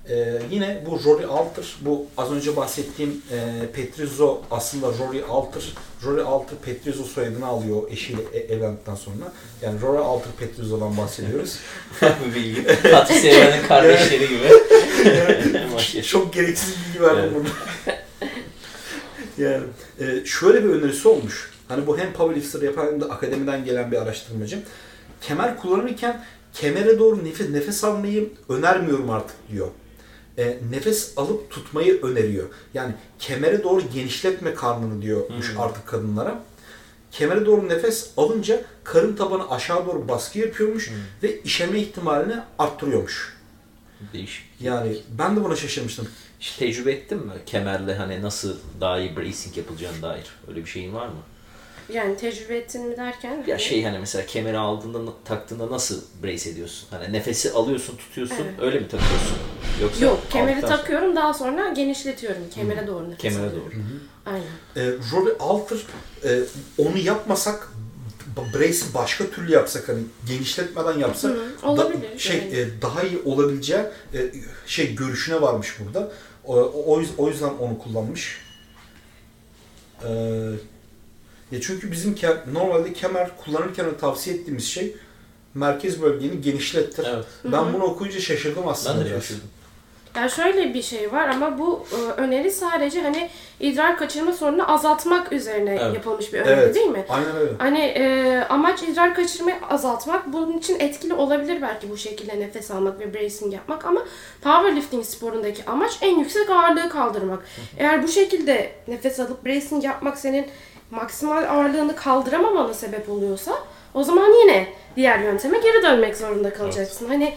Ee, yine bu Rory Alter, bu az önce bahsettiğim e, Petrizzo aslında Rory Alter, Rory Alter Petrizzo soyadını alıyor eşiyle e- evlendikten sonra. Yani Rory Alter Petrizzo'dan bahsediyoruz. [LAUGHS] Bu bilgi. Fatih Seyran'ın kardeşleri gibi. [LAUGHS] Çok gereksiz bilgi verdim burada. [LAUGHS] yani e, şöyle bir önerisi olmuş. Hani bu hem powerlifter yapan hem de akademiden gelen bir araştırmacı. Kemer kullanırken kemere doğru nefes, nefes almayı önermiyorum artık diyor. E, nefes alıp tutmayı öneriyor. Yani kemere doğru genişletme karnını diyormuş Hmm. artık kadınlara. Kemere doğru nefes alınca karın tabanı aşağı doğru baskı yapıyormuş Hmm. ve işeme ihtimalini arttırıyormuş. Değişik. Yani ben de buna şaşırmıştım. Hiç tecrübe ettin mi? Kemerle hani nasıl daha iyi bracing yapılacağına dair. Öyle bir şeyin var mı? Yani tecrübe ettin mi derken? Ya şey hani mesela kemeri aldığında taktığında nasıl brace ediyorsun? Hani nefesi alıyorsun, tutuyorsun, Evet. öyle mi takıyorsun? Yoksa Yok, kemeri sonra- takıyorum daha sonra genişletiyorum. Kemere doğru nefes Kemere alıyorum. doğru. Aynen. E, Rory Alter e, onu yapmasak brace'i başka türlü yapsak hani genişletmeden yapsak Hı, olabilir şey yani. e, daha iyi olabileceği e, şey görüşüne varmış burada. O, o, o yüzden onu kullanmış. E, ya çünkü bizim ke- normalde kemer kullanırken tavsiye ettiğimiz şey merkez bölgeni genişlettir. Evet. Ben bunu okuyunca şaşırdım aslında. Ben de biraz. şaşırdım. Yani şöyle bir şey var ama bu e, öneri sadece hani idrar kaçırma sorununu azaltmak üzerine Evet. yapılmış bir öneri Evet. değil mi? Aynen öyle. Hani e, amaç idrar kaçırmayı azaltmak. Bunun için etkili olabilir belki bu şekilde nefes almak ve bracing yapmak ama powerlifting sporundaki amaç en yüksek ağırlığı kaldırmak. Eğer bu şekilde nefes alıp bracing yapmak senin maksimal ağırlığını kaldıramamana sebep oluyorsa o zaman yine diğer yönteme geri dönmek zorunda kalacaksın. Hani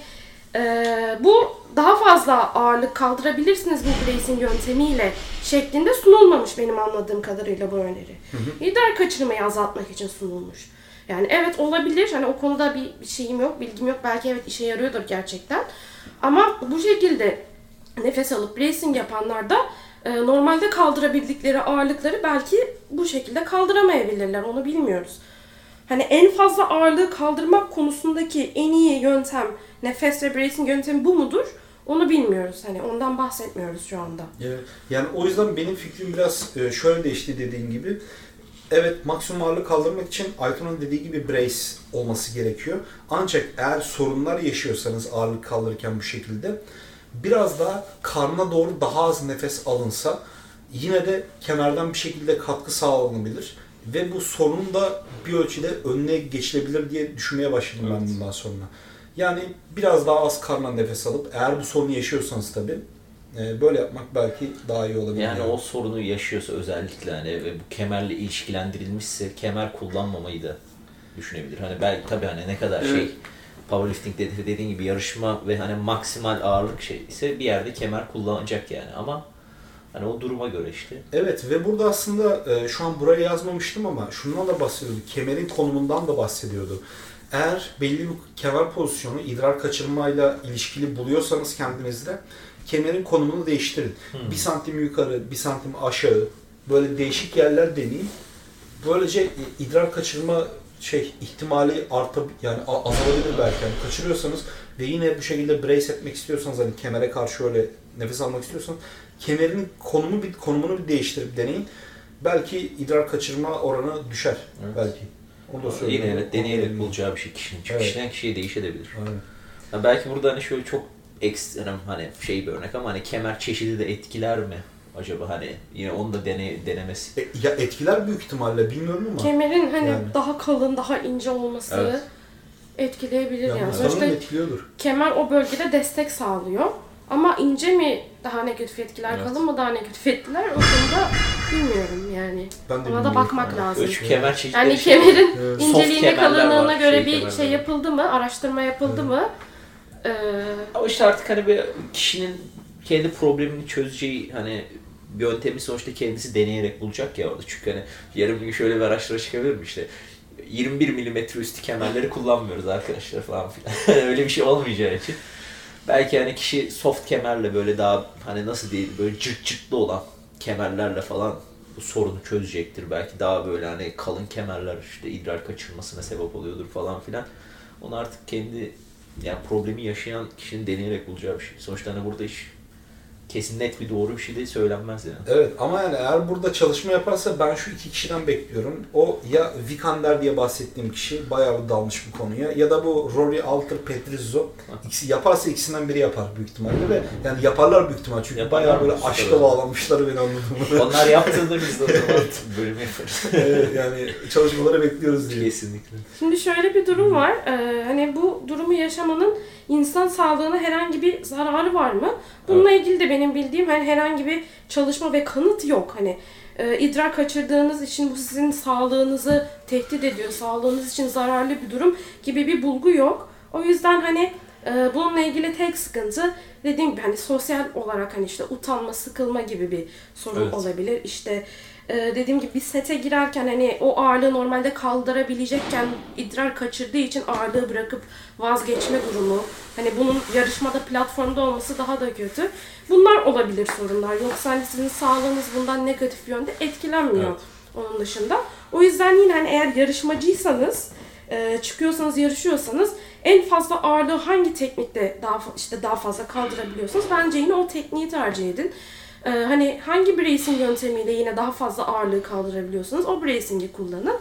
e, bu daha fazla ağırlık kaldırabilirsiniz bu bracing yöntemiyle şeklinde sunulmamış benim anladığım kadarıyla bu öneri. İdrar kaçırmayı azaltmak için sunulmuş. Yani evet olabilir. Hani o konuda bir, bir şeyim yok, bilgim yok. Belki evet işe yarıyordur gerçekten. Ama bu şekilde nefes alıp bracing yapanlar da e, normalde kaldırabildikleri ağırlıkları belki bu şekilde kaldıramayabilirler. Onu bilmiyoruz. Hani en fazla ağırlığı kaldırmak konusundaki en iyi yöntem nefes ve bracing yöntemi bu mudur? Onu bilmiyoruz. Hani ondan bahsetmiyoruz şu anda. Evet. Yani o yüzden benim fikrim biraz e, şöyle değişti dediğin gibi. Evet maksimum ağırlık kaldırmak için Aytun'un dediği gibi brace olması gerekiyor. Ancak eğer sorunlar yaşıyorsanız ağırlık kaldırırken bu şekilde biraz daha karna doğru daha az nefes alınsa yine de kemerden bir şekilde katkı sağlanabilir. Ve bu sorun da bir ölçüde önüne geçilebilir diye düşünmeye başladım ben Evet. bundan sonra. Yani biraz daha az karnına nefes alıp eğer bu sorunu yaşıyorsanız tabii e, böyle yapmak belki daha iyi olabilir. Yani o sorunu yaşıyorsa özellikle hani ve bu kemerle ilişkilendirilmişse kemer kullanmamayı da düşünebilir. Hani belki tabii hani ne kadar şey Evet. powerlifting dedi- dediğin gibi yarışma ve hani maksimal ağırlık şey ise bir yerde kemer kullanacak yani ama hani o duruma göre işte. Evet ve burada aslında e, şu an buraya yazmamıştım ama şundan da bahsediyordu. Kemerin konumundan da bahsediyordu. Eğer belli bir kemer pozisyonu idrar kaçırmayla ilişkili buluyorsanız kendinizde kemerin konumunu değiştirin. Hmm. Bir santim yukarı, bir santim aşağı böyle değişik yerler deneyin. Böylece e, idrar kaçırma şey ihtimali arta yani azalabilir belki. Yani kaçırıyorsanız ve yine bu şekilde brace etmek istiyorsanız hani kemere karşı öyle nefes almak istiyorsanız kemerin konumu bir konumunu bir değiştirip deneyin. Belki idrar kaçırma oranı düşer Evet. belki. Onu da söyleyeyim. Yine evet deneyerek bulacağı bir şey kişinin. Çünkü Evet. kişiden kişiye değişebilir. Aynen. Ha belki burada hani şöyle çok ekstrem hani şey bir örnek ama hani kemer çeşidi de etkiler mi acaba hani yine onu da dene, denemesi. E, ya etkiler büyük ihtimalle bilmiyorum ama. Kemerin hani Yani. daha kalın, daha ince olması Evet. etkileyebilir Yani yani. Sonuçta etkiliyordur. kemer o bölgede destek sağlıyor. Ama ince mi daha negatif etkiler, Evet. kalın mı daha negatif etkiler o konuda bilmiyorum yani. Ben de Ona da bakmak Yani. lazım. Üç kemer çeşitleri Yani şey- kemerin Evet. Soft inceliğine, kalınlığına var, göre şey bir kemerler şey yapıldı mı, araştırma yapıldı mı? Ee, Ama işte artık hani bir kişinin kendi problemini çözeceği hani yöntemi sonuçta kendisi deneyerek bulacak ya orada. Çünkü hani yarın bir gün şöyle bir araştırma çıkabilir mi işte 21 milimetre üstü kemerleri kullanmıyoruz arkadaşlar falan filan. [LAUGHS] Öyle bir şey olmayacağı için. Belki hani kişi soft kemerle böyle daha hani nasıl diyeyim böyle cırt cırtlı olan kemerlerle falan bu sorunu çözecektir. Belki daha böyle hani kalın kemerler işte idrar kaçırmasına sebep oluyordur falan filan. Onu artık kendi yani problemi yaşayan kişinin deneyerek bulacağı bir şey. Sonuçta hani burada iş kesin net bir doğru bir şey de söylenmez yani. Evet ama yani eğer burada çalışma yaparsa ben şu iki kişiden bekliyorum. O ya Vikander diye bahsettiğim kişi bayağı bir dalmış bu konuya ya da bu Rory Alter Petrizzo. İkisi yaparsa ikisinden biri yapar büyük ihtimalle ve yani yaparlar büyük ihtimal çünkü Yaparlar bayağı böyle aşka bağlanmışlar beni anladığımı. Onlar yaptığında biz de o zaman bölüm yaparız. evet, yani çalışmaları bekliyoruz diye. Kesinlikle. Şimdi şöyle bir durum var. Ee, hani bu durumu yaşamanın insan sağlığına herhangi bir zararı var mı? Bununla ilgili de benim bildiğim hani herhangi bir çalışma ve kanıt yok. Hani e, idrar kaçırdığınız için bu sizin sağlığınızı tehdit ediyor, sağlığınız için zararlı bir durum gibi bir bulgu yok. O yüzden hani e, bununla ilgili tek sıkıntı dediğim gibi hani sosyal olarak hani işte utanma, sıkılma gibi bir sorun Evet. olabilir. İşte e, dediğim gibi bir sete girerken hani o ağırlığı normalde kaldırabilecekken idrar kaçırdığı için ağırlığı bırakıp vazgeçme durumu. Hani bunun yarışmada platformda olması daha da kötü. Bunlar olabilir sorunlar. Yoksa hani sizin sağlığınız bundan negatif yönde etkilenmiyor Evet. onun dışında. O yüzden yine hani eğer yarışmacıysanız e, çıkıyorsanız yarışıyorsanız en fazla ağırlığı hangi teknikte daha işte daha fazla kaldırabiliyorsanız bence yine o tekniği tercih edin. E, hani hangi bracing yöntemiyle yine daha fazla ağırlığı kaldırabiliyorsanız o bracing'i kullanın.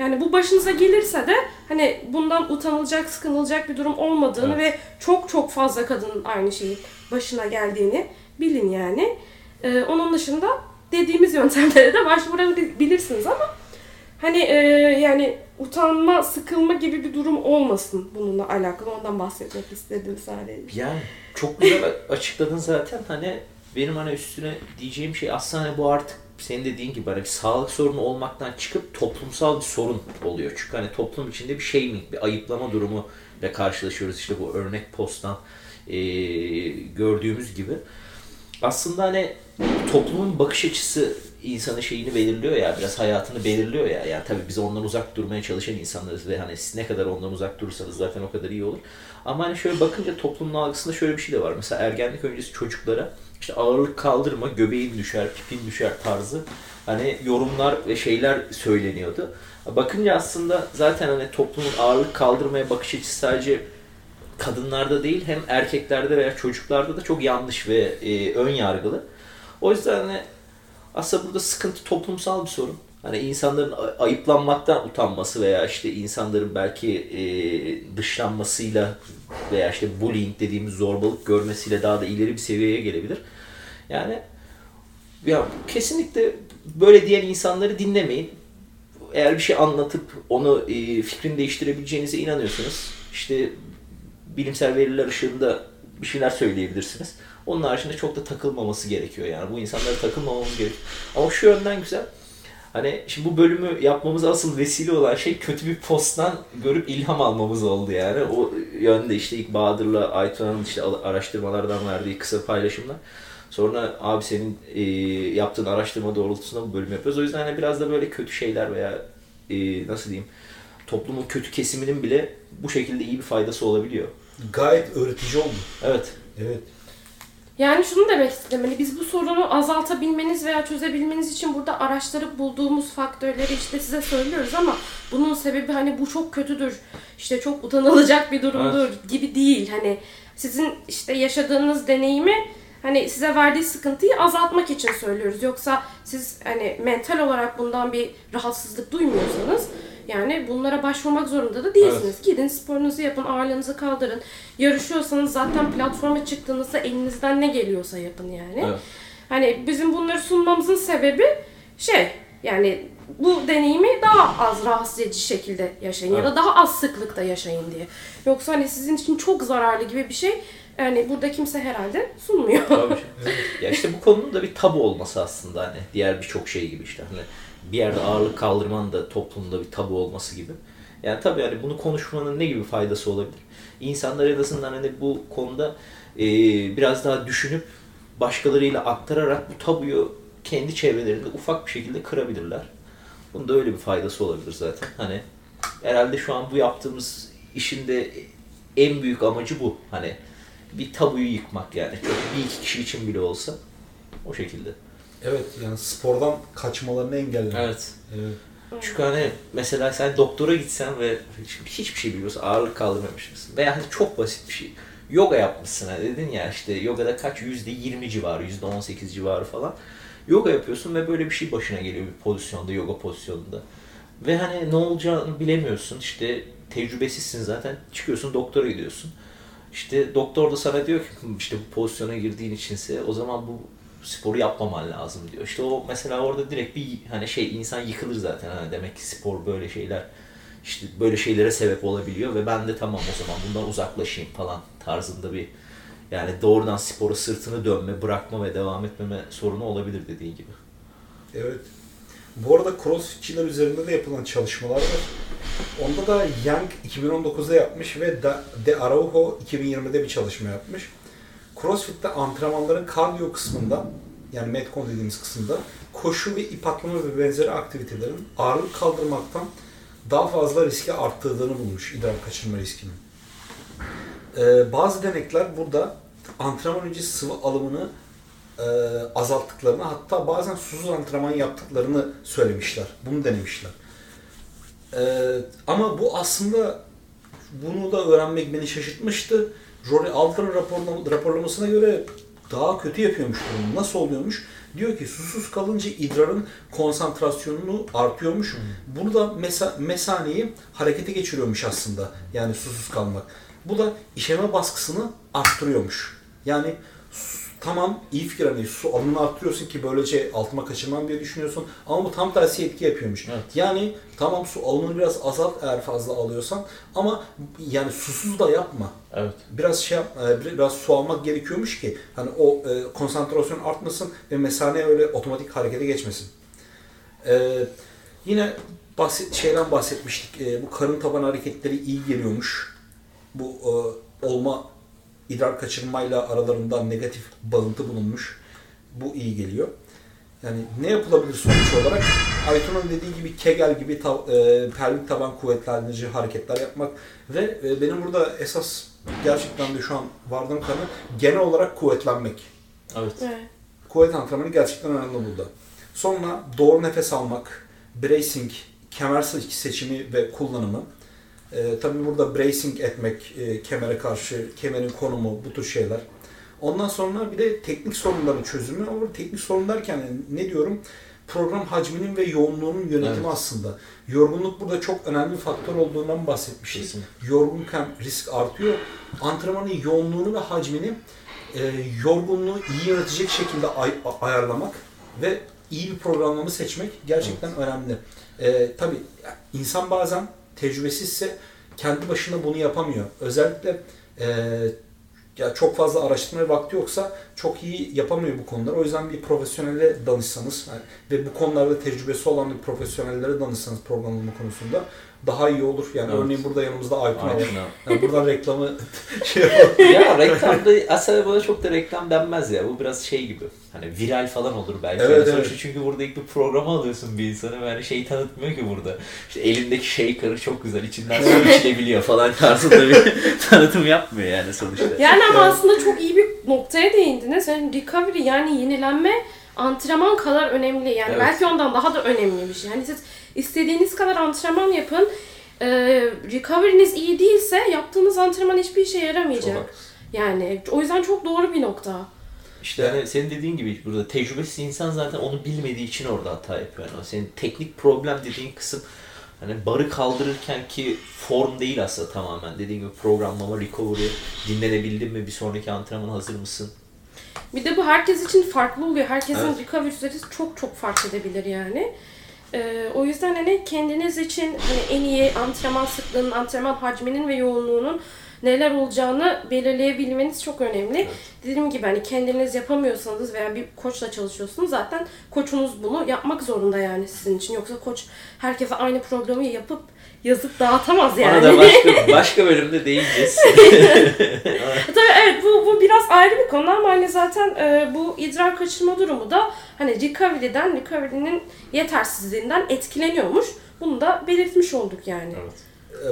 Yani bu başınıza gelirse de hani bundan utanılacak, sıkınılacak bir durum olmadığını ve çok çok fazla kadının aynı şeyi başına geldiğini bilin yani. E, onun dışında dediğimiz yöntemlere de başvurabilirsiniz ama Hani e, yani utanma, sıkılma gibi bir durum olmasın bununla alakalı. Ondan bahsetmek istedim sadece. Yani çok güzel açıkladın zaten hani benim hani üstüne diyeceğim şey aslında hani bu artık senin dediğin gibi hani sağlık sorunu olmaktan çıkıp toplumsal bir sorun oluyor. Çünkü hani toplum içinde bir shaming, bir ayıplama durumu ile karşılaşıyoruz işte bu örnek posttan eee, gördüğümüz gibi. Aslında hani toplumun bakış açısı insanın şeyini belirliyor ya, biraz hayatını belirliyor ya. Yani tabii biz ondan uzak durmaya çalışan insanlarız ve hani siz ne kadar ondan uzak durursanız zaten o kadar iyi olur. Ama hani şöyle bakınca toplumun algısında şöyle bir şey de var. Mesela ergenlik öncesi çocuklara işte ağırlık kaldırma, göbeğin düşer, pipin düşer tarzı hani yorumlar ve şeyler söyleniyordu. Bakınca aslında zaten hani toplumun ağırlık kaldırmaya bakış açısı sadece kadınlarda değil hem erkeklerde veya çocuklarda da çok yanlış ve e, ön yargılı. O yüzden hani aslında burada sıkıntı toplumsal bir sorun. Hani insanların ayıplanmaktan utanması veya işte insanların belki e, dışlanmasıyla veya işte bullying dediğimiz zorbalık görmesiyle daha da ileri bir seviyeye gelebilir. Yani ya kesinlikle böyle diyen insanları dinlemeyin. Eğer bir şey anlatıp onu e, fikrini değiştirebileceğinize inanıyorsanız işte bilimsel veriler ışığında bir şeyler söyleyebilirsiniz. Onun haricinde çok da takılmaması gerekiyor yani. Bu insanlara takılmamamız gerekiyor. Ama şu yönden güzel. Hani şimdi bu bölümü yapmamız asıl vesile olan şey kötü bir posttan görüp ilham almamız oldu yani. O yönde işte ilk Bahadır'la Aytuna'nın işte araştırmalardan verdiği kısa paylaşımlar. Sonra abi senin e, yaptığın araştırma doğrultusunda bu bölüm yapıyoruz. O yüzden hani biraz da böyle kötü şeyler veya e, nasıl diyeyim toplumun kötü kesiminin bile bu şekilde iyi bir faydası olabiliyor. Gayet öğretici oldu. Evet. Evet. Yani şunu demek istedim. Hani biz bu sorunu azaltabilmeniz veya çözebilmeniz için burada araştırıp bulduğumuz faktörleri işte size söylüyoruz ama bunun sebebi hani bu çok kötüdür. işte çok utanılacak bir durumdur gibi değil. Hani sizin işte yaşadığınız deneyimi hani size verdiği sıkıntıyı azaltmak için söylüyoruz. Yoksa siz hani mental olarak bundan bir rahatsızlık duymuyorsanız yani bunlara başvurmak zorunda da değilsiniz. Gidin sporunuzu yapın, ağırlığınızı kaldırın. Yarışıyorsanız zaten platforma çıktığınızda elinizden ne geliyorsa yapın yani. Evet. Hani bizim bunları sunmamızın sebebi şey yani bu deneyimi daha az rahatsız edici şekilde yaşayın ya da Evet. daha az sıklıkta yaşayın diye. Yoksa hani sizin için çok zararlı gibi bir şey yani burada kimse herhalde sunmuyor. Tabii. [LAUGHS] ya işte bu konunun da bir tabu olması aslında hani diğer birçok şey gibi işte hani bir yerde ağırlık kaldırmanın da toplumda bir tabu olması gibi. Yani tabii hani bunu konuşmanın ne gibi faydası olabilir? İnsanlar en azından hani bu konuda e, biraz daha düşünüp başkalarıyla aktararak bu tabuyu kendi çevrelerinde ufak bir şekilde kırabilirler. Bunun da öyle bir faydası olabilir zaten. Hani herhalde şu an bu yaptığımız işin de en büyük amacı bu. Hani bir tabuyu yıkmak yani. Bir iki kişi için bile olsa o şekilde. Evet yani spordan kaçmalarını engellemek. Evet. Evet. Çünkü hani mesela sen doktora gitsen ve hiç- hiçbir şey bilmiyorsun, ağırlık kaldırmamışsın veya hani çok basit bir şey. yoga yapmışsın. Hani dedin ya işte yogada kaç? Yüzde yirmi civarı, yüzde on sekiz civarı falan. Yoga yapıyorsun ve böyle bir şey başına geliyor bir pozisyonda, yoga pozisyonunda. Ve hani ne olacağını bilemiyorsun. İşte tecrübesizsin zaten. Çıkıyorsun doktora gidiyorsun. İşte doktor da sana diyor ki işte bu pozisyona girdiğin içinse o zaman bu sporu yapmaman lazım diyor. İşte o mesela orada direkt bir hani şey insan yıkılır zaten. Hani demek ki spor böyle şeyler işte böyle şeylere sebep olabiliyor ve ben de tamam o zaman bundan uzaklaşayım falan tarzında bir yani doğrudan spora sırtını dönme, bırakma ve devam etmeme sorunu olabilir dediğin gibi. Evet. Bu arada crossfitçiler üzerinde de yapılan çalışmalar var. Onda da Young 2019'da yapmış ve De Araujo 2020'de bir çalışma yapmış. Crossfit'te antrenmanların kardiyo kısmında yani metcon dediğimiz kısımda koşu ve ip atlama ve benzeri aktivitelerin ağırlık kaldırmaktan daha fazla riski arttırdığını bulmuş idrar kaçırma riskinin. Ee, bazı denekler burada antrenman öncesi sıvı alımını e, azalttıklarını hatta bazen susuz antrenman yaptıklarını söylemişler. Bunu denemişler. Ee, ama bu aslında bunu da öğrenmek beni şaşırtmıştı. Rory raporlama- raporlamasına göre daha kötü yapıyormuş durumu. Nasıl oluyormuş? Diyor ki susuz kalınca idrarın konsantrasyonunu artıyormuş. Burada mesa mesaniyi harekete geçiriyormuş aslında. Yani susuz kalmak. Bu da işeme baskısını arttırıyormuş. Yani tamam iyi fikir hani su alımını arttırıyorsun ki böylece altıma kaçırmam diye düşünüyorsun. Ama bu tam tersi etki yapıyormuş. Evet. Yani tamam su alımını biraz azalt eğer fazla alıyorsan ama yani susuz da yapma Evet. biraz şey e, bir- biraz su almak gerekiyormuş ki hani o e, konsantrasyon artmasın ve mesane öyle otomatik harekete geçmesin. E, yine bahset, şeyden bahsetmiştik. E, bu karın taban hareketleri iyi geliyormuş. Bu e, olma idrar kaçırmayla aralarında negatif bağıntı bulunmuş. Bu iyi geliyor. Yani ne yapılabilir sonuç olarak? Aytun'un dediği gibi Kegel gibi tav- e, pelvik taban kuvvetlendirici hareketler yapmak ve e, benim burada esas gerçekten de şu an vardığım kanı genel olarak kuvvetlenmek. Evet. Evet. Kuvvet antrenmanı gerçekten önemli burada. Sonra doğru nefes almak, bracing, kemer se- seçimi ve kullanımı. Ee, tabii burada bracing etmek, e, kemere karşı, kemerin konumu, bu tür şeyler. Ondan sonra bir de teknik sorunların çözümü. Ama teknik sorun derken ne diyorum? Program hacminin ve yoğunluğunun yönetimi Evet. aslında. Yorgunluk burada çok önemli bir faktör olduğundan bahsetmiştik. Kesinlikle. Yorgunken risk artıyor. Antrenmanın yoğunluğunu ve hacmini e, yorgunluğu iyi yönetecek şekilde ay- ayarlamak ve iyi bir programlama seçmek gerçekten önemli. E, tabii insan bazen tecrübesizse kendi başına bunu yapamıyor. Özellikle e, ya çok fazla araştırma vakti yoksa çok iyi yapamıyor bu konuları. O yüzden bir profesyonele danışsanız yani ve bu konularda tecrübesi olan bir profesyonellere danışsanız programlama konusunda daha iyi olur. Yani Evet. örneğin burada yanımızda Aytun var. Yani buradan reklamı [LAUGHS] şey [LAUGHS] yapalım. ya reklamda aslında bana çok da reklam denmez ya. Bu biraz şey gibi. Hani viral falan olur belki. Evet, Yani sonuçta evet. Çünkü burada ilk bir programa alıyorsun bir insanı. Yani şey tanıtmıyor ki burada. İşte elindeki shaker'ı çok güzel. içinden su [LAUGHS] içilebiliyor falan tarzında bir tanıtım yapmıyor yani sonuçta. Yani ama aslında çok iyi bir noktaya değindiniz. Yani recovery yani yenilenme antrenman kadar önemli. Yani Evet. belki ondan daha da önemli bir şey. Hani siz istediğiniz kadar antrenman yapın. Ee, recovery'niz iyi değilse yaptığınız antrenman hiçbir işe Çok yaramayacak. haklısın. Yani o yüzden çok doğru bir nokta. İşte hani senin dediğin gibi burada tecrübesiz insan zaten onu bilmediği için orada hata yapıyor. Yani senin teknik problem dediğin kısım hani barı kaldırırken ki form değil aslında tamamen. Dediğin gibi programlama, recovery, dinlenebildin mi, bir sonraki antrenmana hazır mısın? Bir de bu herkes için farklı oluyor. Herkesin Evet. recovery süresi çok çok fark edebilir yani. Ee, o yüzden hani kendiniz için hani en iyi antrenman sıklığının, antrenman hacminin ve yoğunluğunun neler olacağını belirleyebilmeniz çok önemli. Evet. Dediğim gibi hani kendiniz yapamıyorsanız veya bir koçla çalışıyorsunuz zaten koçunuz bunu yapmak zorunda yani sizin için. Yoksa koç herkese aynı programı yapıp yazıp dağıtamaz yani. Ona da başka, [LAUGHS] başka bölümde değineceğiz. [LAUGHS] Tabii evet bu, bu biraz ayrı bir konu ama hani zaten e, bu idrar kaçırma durumu da hani recovery'den, recovery'nin yetersizliğinden etkileniyormuş. Bunu da belirtmiş olduk yani. evet.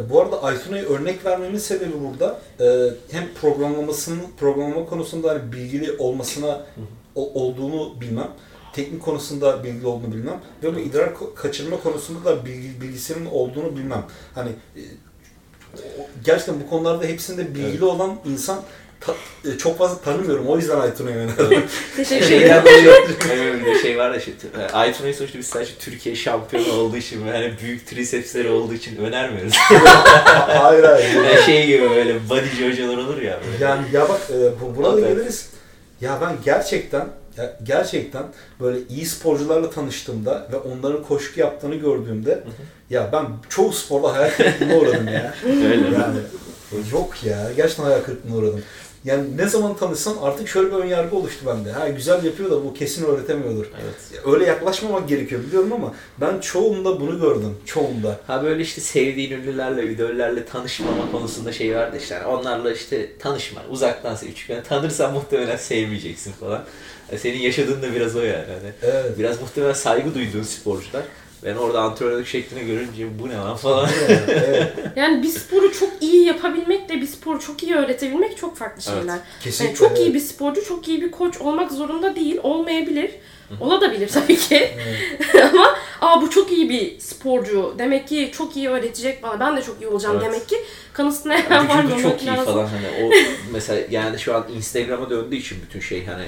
E, Bu arada Aytun'a örnek vermemin sebebi burada e, hem programlamasının programlama konusunda hani bilgili olmasına o- olduğunu bilmem, teknik konusunda bilgili olduğunu bilmem ve bu idrar kaçırma konusunda da bilgi, bilgisinin olduğunu bilmem. Hani e, gerçekten bu konularda hepsinde bilgili olan insan ta- e, çok fazla tanımıyorum. O yüzden Aytun'a yöneldim. [LAUGHS] Teşekkür [LAUGHS] ederim. dolayı bir şey var ya işte Aytun'un sonuçta biz sadece Türkiye şampiyonu olduğu için ve hani büyük tricepsleri olduğu için önermiyoruz. [LAUGHS] hayır hayır. Yani şey gibi böyle bodyci hocalar olur ya böyle. Yani ya bak e, bu, burada Evet. geliriz. Ya ben gerçekten ya gerçekten böyle iyi sporcularla tanıştığımda ve onların koşu yaptığını gördüğümde ya ben çoğu sporda hayal kırıklığına uğradım ya. Öyle. Yani yok ya gerçekten hayal kırıklığına uğradım. Yani ne zaman tanışsam artık şöyle bir ön yargı oluştu bende. Ha güzel yapıyor da bu kesin öğretemiyordur. Evet. Öyle yaklaşmamak gerekiyor biliyorum ama ben çoğunda bunu gördüm. Çoğunda. Ha böyle işte sevdiğin ünlülerle, idollerle tanışmama konusunda şey vardı işte. Yani onlarla işte tanışma, uzaktan sev. Çünkü yani tanırsan muhtemelen sevmeyeceksin falan. Yani senin yaşadığın da biraz o yani. Hani Evet. biraz muhtemelen saygı duyduğun sporcular. Ben orada antrenörlük şeklini görünce bu ne lan falan. evet. Yani bir sporu çok iyi yapabilmekle bir sporu çok iyi öğretebilmek çok farklı Evet. şeyler. Kesinlikle. Yani çok iyi evet. bir sporcu, çok iyi bir koç olmak zorunda değil, olmayabilir. Olabilir tabii ki. [LAUGHS] Ama aa bu çok iyi bir sporcu. Demek ki çok iyi öğretecek bana. Ben de çok iyi olacağım Evet. demek ki. Kanısına var Vücudu çok iyi lazım. falan hani o [LAUGHS] mesela yani şu an Instagram'a döndüğü için bütün şey hani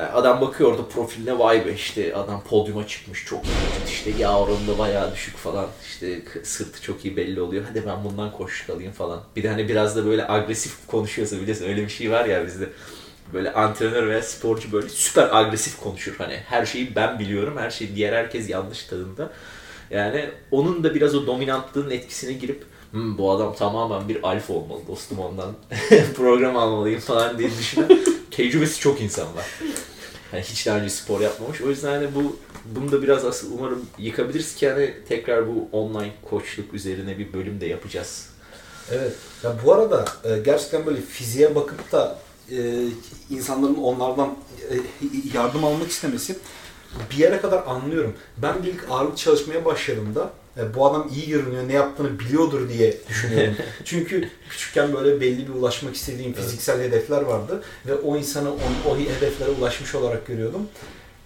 yani adam bakıyor orada profiline vay be işte adam podyuma çıkmış çok iyi işte yağ oranı da bayağı düşük falan işte sırtı çok iyi belli oluyor hadi ben bundan koşu alayım falan. Bir de hani biraz da böyle agresif konuşuyorsa biliyorsun öyle bir şey var ya bizde böyle antrenör veya sporcu böyle süper agresif konuşur hani her şeyi ben biliyorum her şey diğer herkes yanlış tadında. Yani onun da biraz o dominantlığın etkisine girip "Hmm, bu adam tamamen bir alfa olmalı dostum ondan [LAUGHS] program almalıyım falan diye düşünen tecrübesi çok insan var. Yani hiç daha önce spor yapmamış. O yüzden hani bu bunu da biraz asıl umarım yıkabiliriz ki hani tekrar bu online koçluk üzerine bir bölüm de yapacağız. Evet. Ya bu arada e, gerçekten böyle fiziğe bakıp da e, insanların onlardan e, yardım almak istemesi bir yere kadar anlıyorum. Ben ilk ağırlık çalışmaya başladığımda e, bu adam iyi görünüyor, ne yaptığını biliyordur diye düşünüyorum. [LAUGHS] Çünkü küçükken böyle belli bir ulaşmak istediğim fiziksel hedefler vardı ve o insanı o, o hedeflere ulaşmış olarak görüyordum.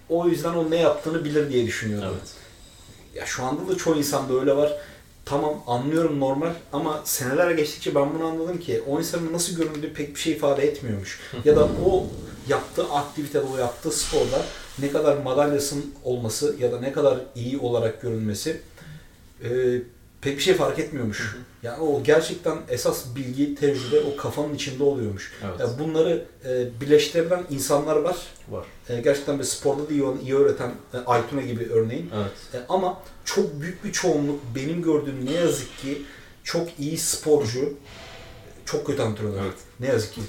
O yüzden o ne yaptığını bilir diye düşünüyordum. Ya şu anda da çoğu insanda öyle var. Tamam anlıyorum normal ama seneler geçtikçe ben bunu anladım ki o insanın nasıl göründüğü pek bir şey ifade etmiyormuş. ya da o yaptığı aktivitede, o yaptığı sporda ne kadar madalyasının olması ya da ne kadar iyi olarak görünmesi e, pek bir şey fark etmiyormuş. Yani o gerçekten esas bilgi, tecrübe o kafanın içinde oluyormuş. Evet. Ya bunları e, birleştirebilen insanlar var. Var. E, gerçekten bir sporda da iyi, iyi öğreten e, Aytuna gibi örneğin. Evet. E, ama çok büyük bir çoğunluk benim gördüğüm ne yazık ki çok iyi sporcu, çok kötü antrenör. Evet. Ne yazık ki.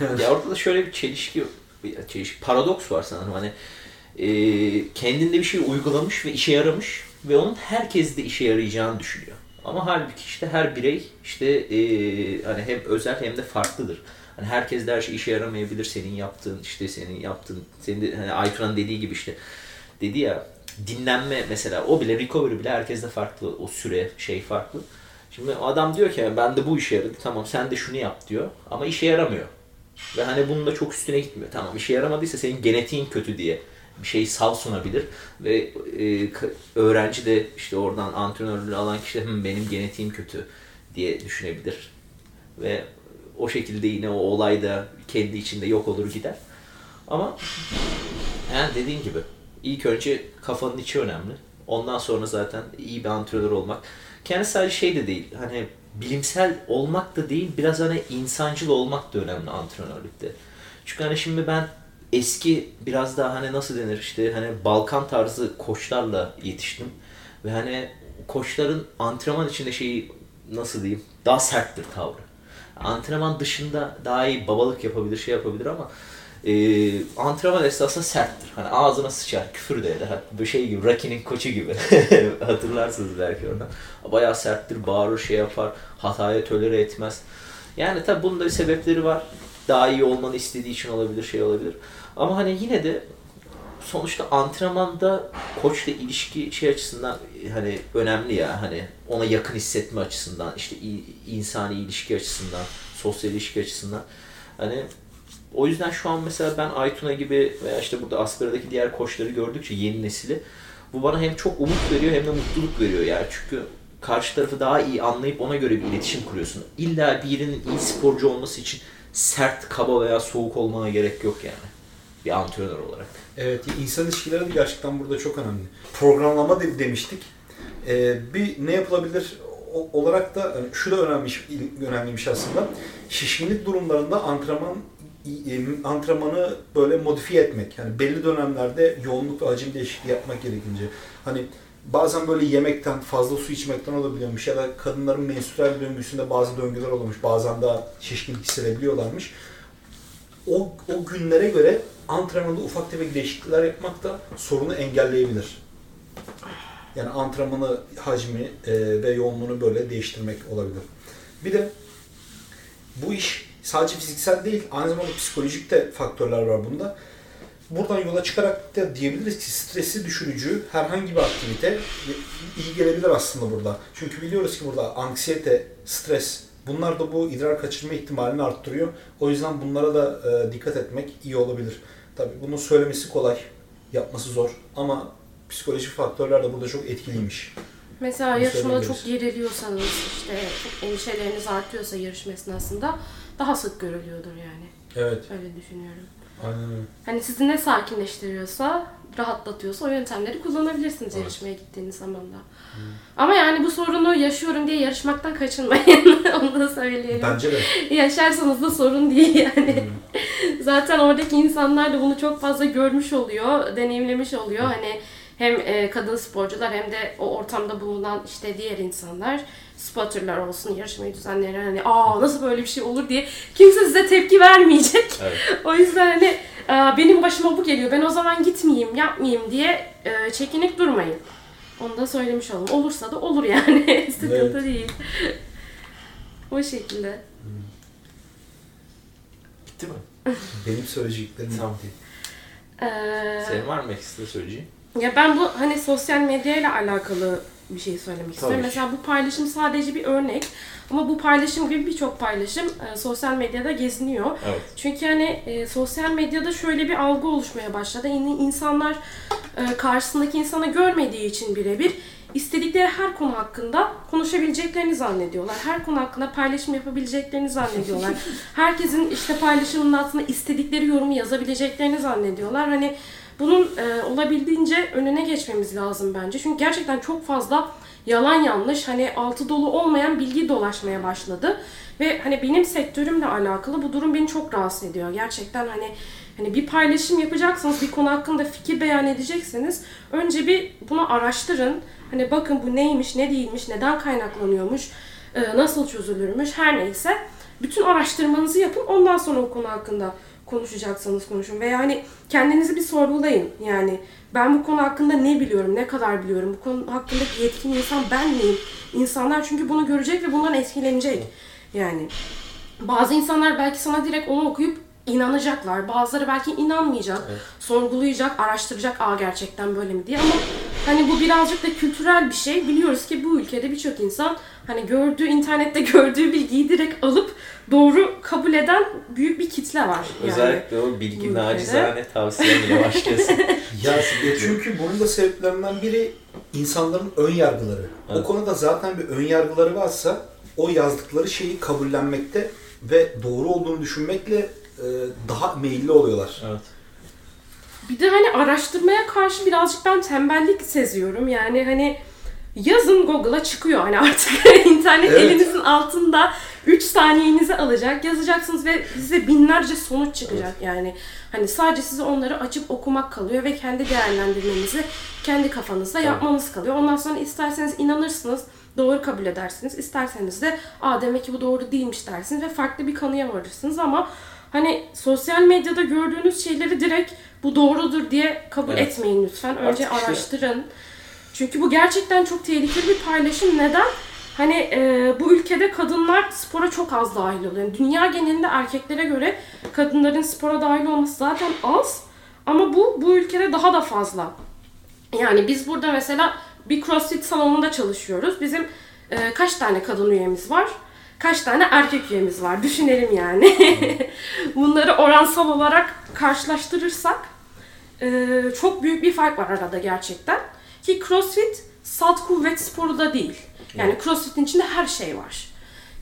[LAUGHS] ya orada da şöyle bir çelişki, bir çelişki, paradoks var sanırım. Hani e, kendinde bir şey uygulamış ve işe yaramış ve onun herkes de işe yarayacağını düşünüyor. Ama halbuki işte her birey işte e, hani hem özel hem de farklıdır. Hani herkes de her şey işe yaramayabilir. Senin yaptığın işte senin yaptığın senin de hani Aytun'un dediği gibi işte dedi ya dinlenme mesela o bile recovery bile herkeste farklı. O süre şey farklı. Şimdi adam diyor ki ben de bu işe yaradı. Tamam sen de şunu yap diyor. Ama işe yaramıyor. Ve hani bunun da çok üstüne gitmiyor. Tamam işe yaramadıysa senin genetiğin kötü diye bir şey sal sunabilir. Ve e, öğrenci de işte oradan antrenörlüğü alan kişi de "Hı, benim genetiğim kötü diye düşünebilir. Ve o şekilde yine o olay da kendi içinde yok olur gider. Ama yani dediğin gibi ilk önce kafanın içi önemli. Ondan sonra zaten iyi bir antrenör olmak. Kendi sadece şey de değil. Hani bilimsel olmak da değil. Biraz hani insancıl olmak da önemli antrenörlükte. Çünkü hani şimdi ben eski biraz daha hani nasıl denir işte hani Balkan tarzı koçlarla yetiştim. Ve hani koçların antrenman içinde şeyi nasıl diyeyim daha serttir tavrı. Antrenman dışında daha iyi babalık yapabilir, şey yapabilir ama e, antrenman esnasında serttir. Hani ağzına sıçar, küfür de eder. Bir şey gibi, Rocky'nin koçu gibi. [LAUGHS] Hatırlarsınız belki oradan. Bayağı serttir, bağırır, şey yapar, hataya tolere etmez. Yani tabi bunun da sebepleri var. Daha iyi olmanı istediği için olabilir, şey olabilir. Ama hani yine de sonuçta antrenmanda koçla ilişki şey açısından hani önemli ya hani ona yakın hissetme açısından işte insani ilişki açısından sosyal ilişki açısından hani o yüzden şu an mesela ben Aytuna gibi veya işte burada Aspera'daki diğer koçları gördükçe yeni nesili bu bana hem çok umut veriyor hem de mutluluk veriyor yani çünkü karşı tarafı daha iyi anlayıp ona göre bir iletişim kuruyorsun. İlla birinin iyi sporcu olması için sert, kaba veya soğuk olmana gerek yok yani. Bir antrenör olarak. Evet, insan ilişkileri de gerçekten burada çok önemli. Programlama de- demiştik. Ee, bir ne yapılabilir olarak da hani şu da önemliymiş, önemliymiş aslında. Şişkinlik durumlarında antrenman e, antrenmanı böyle modifiye etmek. Yani belli dönemlerde yoğunluk ve hacim değişikliği yapmak gerekince. Hani bazen böyle yemekten, fazla su içmekten olabiliyormuş ya da kadınların menstrüel döngüsünde bazı döngüler olmuş. Bazen daha şişkin hissedebiliyorlarmış. O, o günlere göre antrenmanda ufak tefek değişiklikler yapmak da sorunu engelleyebilir. Yani antrenmanı hacmi e, ve yoğunluğunu böyle değiştirmek olabilir. Bir de bu iş sadece fiziksel değil, aynı zamanda psikolojik de faktörler var bunda. Buradan yola çıkarak da diyebiliriz ki stresi düşürücü herhangi bir aktivite iyi gelebilir aslında burada. Çünkü biliyoruz ki burada anksiyete, stres bunlar da bu idrar kaçırma ihtimalini arttırıyor. O yüzden bunlara da e, dikkat etmek iyi olabilir. Tabii bunun söylemesi kolay, yapması zor ama psikolojik faktörler de burada çok etkiliymiş. Mesela Bunu yarışmada çok geriliyorsanız, işte çok endişeleriniz artıyorsa yarışma esnasında daha sık görülüyordur yani. Evet, Öyle düşünüyorum. aynen öyle. Hani sizi ne sakinleştiriyorsa, rahatlatıyorsa o yöntemleri kullanabilirsiniz Evet. yarışmaya gittiğiniz zaman da. Ama yani bu sorunu yaşıyorum diye yarışmaktan kaçınmayın. [LAUGHS] Onu da söyleyelim. Bence de. Yaşarsanız da sorun değil yani. Hmm. [LAUGHS] Zaten oradaki insanlar da bunu çok fazla görmüş oluyor, deneyimlemiş oluyor. Hani hem e, kadın sporcular hem de o ortamda bulunan işte diğer insanlar, spotterlar olsun, yarışmayı düzenleyen hani aa nasıl böyle bir şey olur diye kimse size tepki vermeyecek. Evet. [LAUGHS] o yüzden hani e, benim başıma bu geliyor, ben o zaman gitmeyeyim, yapmayayım diye e, çekinik durmayın. Onu da söylemiş olalım. Olursa da olur yani. [LAUGHS] Sıkıntı Evet. değil. o şekilde. Bitti mi? [LAUGHS] Benim söyleyeceklerim Tamam. değil. Ee, Senin var mı ekstra söyleyeceğin? Ya ben bu hani sosyal medya ile alakalı bir şey söylemek istiyorum. ki. Mesela bu paylaşım sadece bir örnek ama bu paylaşım gibi birçok paylaşım e, sosyal medyada geziniyor. Evet. Çünkü hani e, sosyal medyada şöyle bir algı oluşmaya başladı. Yani insanlar e, karşısındaki insanı görmediği için birebir istedikleri her konu hakkında konuşabileceklerini zannediyorlar. Her konu hakkında paylaşım yapabileceklerini zannediyorlar. [LAUGHS] Herkesin işte paylaşımının altına istedikleri yorumu yazabileceklerini zannediyorlar. Hani bunun e, olabildiğince önüne geçmemiz lazım bence. Çünkü gerçekten çok fazla yalan yanlış, hani altı dolu olmayan bilgi dolaşmaya başladı. Ve hani benim sektörümle alakalı bu durum beni çok rahatsız ediyor. Gerçekten hani hani bir paylaşım yapacaksınız, bir konu hakkında fikir beyan edeceksiniz. Önce bir bunu araştırın. Hani bakın bu neymiş, ne değilmiş, neden kaynaklanıyormuş, e, nasıl çözülürmüş, her neyse. Bütün araştırmanızı yapın. Ondan sonra o konu hakkında konuşacaksanız konuşun. Veya hani kendinizi bir sorgulayın. Yani ben bu konu hakkında ne biliyorum, ne kadar biliyorum, bu konu hakkındaki yetkin insan ben miyim? İnsanlar çünkü bunu görecek ve bundan etkilenecek. Yani bazı insanlar belki sana direkt onu okuyup inanacaklar. Bazıları belki inanmayacak, Evet. sorgulayacak, araştıracak aa gerçekten böyle mi diye ama hani bu birazcık da kültürel bir şey. Biliyoruz ki bu ülkede birçok insan hani gördüğü internette [LAUGHS] gördüğü bilgiyi direkt alıp doğru kabul eden büyük bir kitle var. Yani. Özellikle o bilgi Bu nacizane tavsiyemle başlayasın. [LAUGHS] Ya e, çünkü bunun da sebeplerinden biri insanların ön yargıları. O Evet. konuda zaten bir ön yargıları varsa o yazdıkları şeyi kabullenmekte ve doğru olduğunu düşünmekle e, daha meyilli oluyorlar. evet. Bir de hani araştırmaya karşı birazcık ben tembellik seziyorum. Yani hani yazın Google'a çıkıyor hani artık [LAUGHS] internet Evet. elinizin altında 3 saniyenizi alacak. Yazacaksınız ve size binlerce sonuç çıkacak yani. Hani sadece size onları açıp okumak kalıyor ve kendi değerlendirmenizi kendi kafanızda Tabii. yapmanız kalıyor. Ondan sonra isterseniz inanırsınız, doğru kabul edersiniz. İsterseniz de aa demek ki bu doğru değilmiş dersiniz ve farklı bir kanıya varırsınız ama Hani sosyal medyada gördüğünüz şeyleri direkt bu doğrudur diye kabul Evet. etmeyin lütfen. Önce Artık işte- araştırın. Çünkü bu gerçekten çok tehlikeli bir paylaşım. Neden? Hani e, bu ülkede kadınlar spora çok az dahil oluyor. Yani dünya genelinde erkeklere göre kadınların spora dahil olması zaten az. Ama bu bu ülkede daha da fazla. Yani biz burada mesela bir crossfit salonunda çalışıyoruz. Bizim e, kaç tane kadın üyemiz var? Kaç tane erkek üyemiz var? Düşünelim yani. [LAUGHS] Bunları oransal olarak karşılaştırırsak e, çok büyük bir fark var arada gerçekten. Ki crossfit salt kuvvet sporu da değil. Yani crossfit'in içinde her şey var.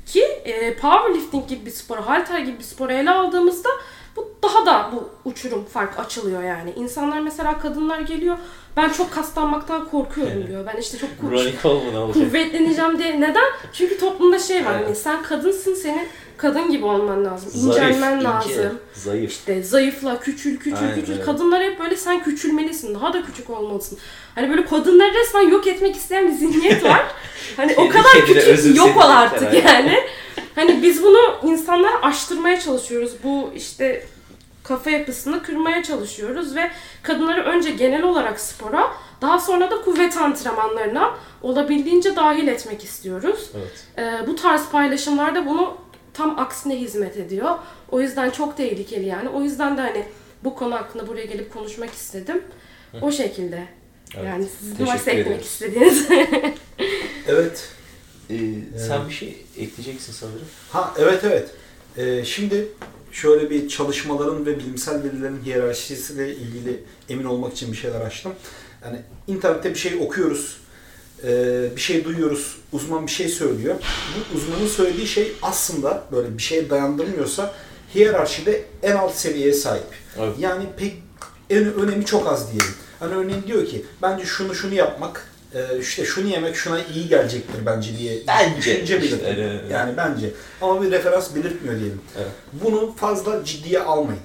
Ki e, powerlifting gibi bir sporu, halter gibi bir sporu ele aldığımızda bu daha da bu uçurum fark açılıyor yani. İnsanlar mesela kadınlar geliyor ben çok kaslanmaktan korkuyorum diyor. Ben işte çok kuvvetleneceğim diye. Neden? Çünkü toplumda şey var Evet. hani sen kadınsın senin kadın gibi olman lazım. Zayıf, İncelmen ince, lazım. Zayıf. İşte zayıfla, küçül, küçül, Aynen küçül. Kadınlar hep böyle sen küçülmelisin, daha da küçük olmalısın. Hani böyle kadınları resmen yok etmek isteyen bir zihniyet [LAUGHS] var. Hani o kadar küçük yok ol artık aynen. yani. Hani biz bunu insanlara aştırmaya çalışıyoruz. Bu işte kafa yapısını kırmaya çalışıyoruz ve kadınları önce genel olarak spora, daha sonra da kuvvet antrenmanlarına olabildiğince dahil etmek istiyoruz. Evet. Ee, bu tarz paylaşımlarda bunu tam aksine hizmet ediyor. O yüzden çok tehlikeli yani. O yüzden de hani bu konu hakkında buraya gelip konuşmak istedim. O şekilde. Evet. Yani sizin Teşekkür varsa eklemek ederiz. istediğiniz. [LAUGHS] Evet. Ee, sen bir şey ekleyeceksin sanırım. Ha evet evet. Ee, şimdi şöyle bir çalışmaların ve bilimsel verilerin hiyerarşisiyle ilgili emin olmak için bir şeyler açtım. Yani internette bir şey okuyoruz, bir şey duyuyoruz, uzman bir şey söylüyor. Bu uzmanın söylediği şey aslında böyle bir şeye dayandırmıyorsa hiyerarşide en alt seviyeye sahip. Evet. Yani pek en, önemi çok az diyelim. Hani örneğin diyor ki bence şunu şunu yapmak, e, işte şunu yemek şuna iyi gelecektir bence diye Bence. düşünce İşte, evet, evet. Yani bence. Ama bir referans belirtmiyor diyelim. Evet. Bunu fazla ciddiye almayın.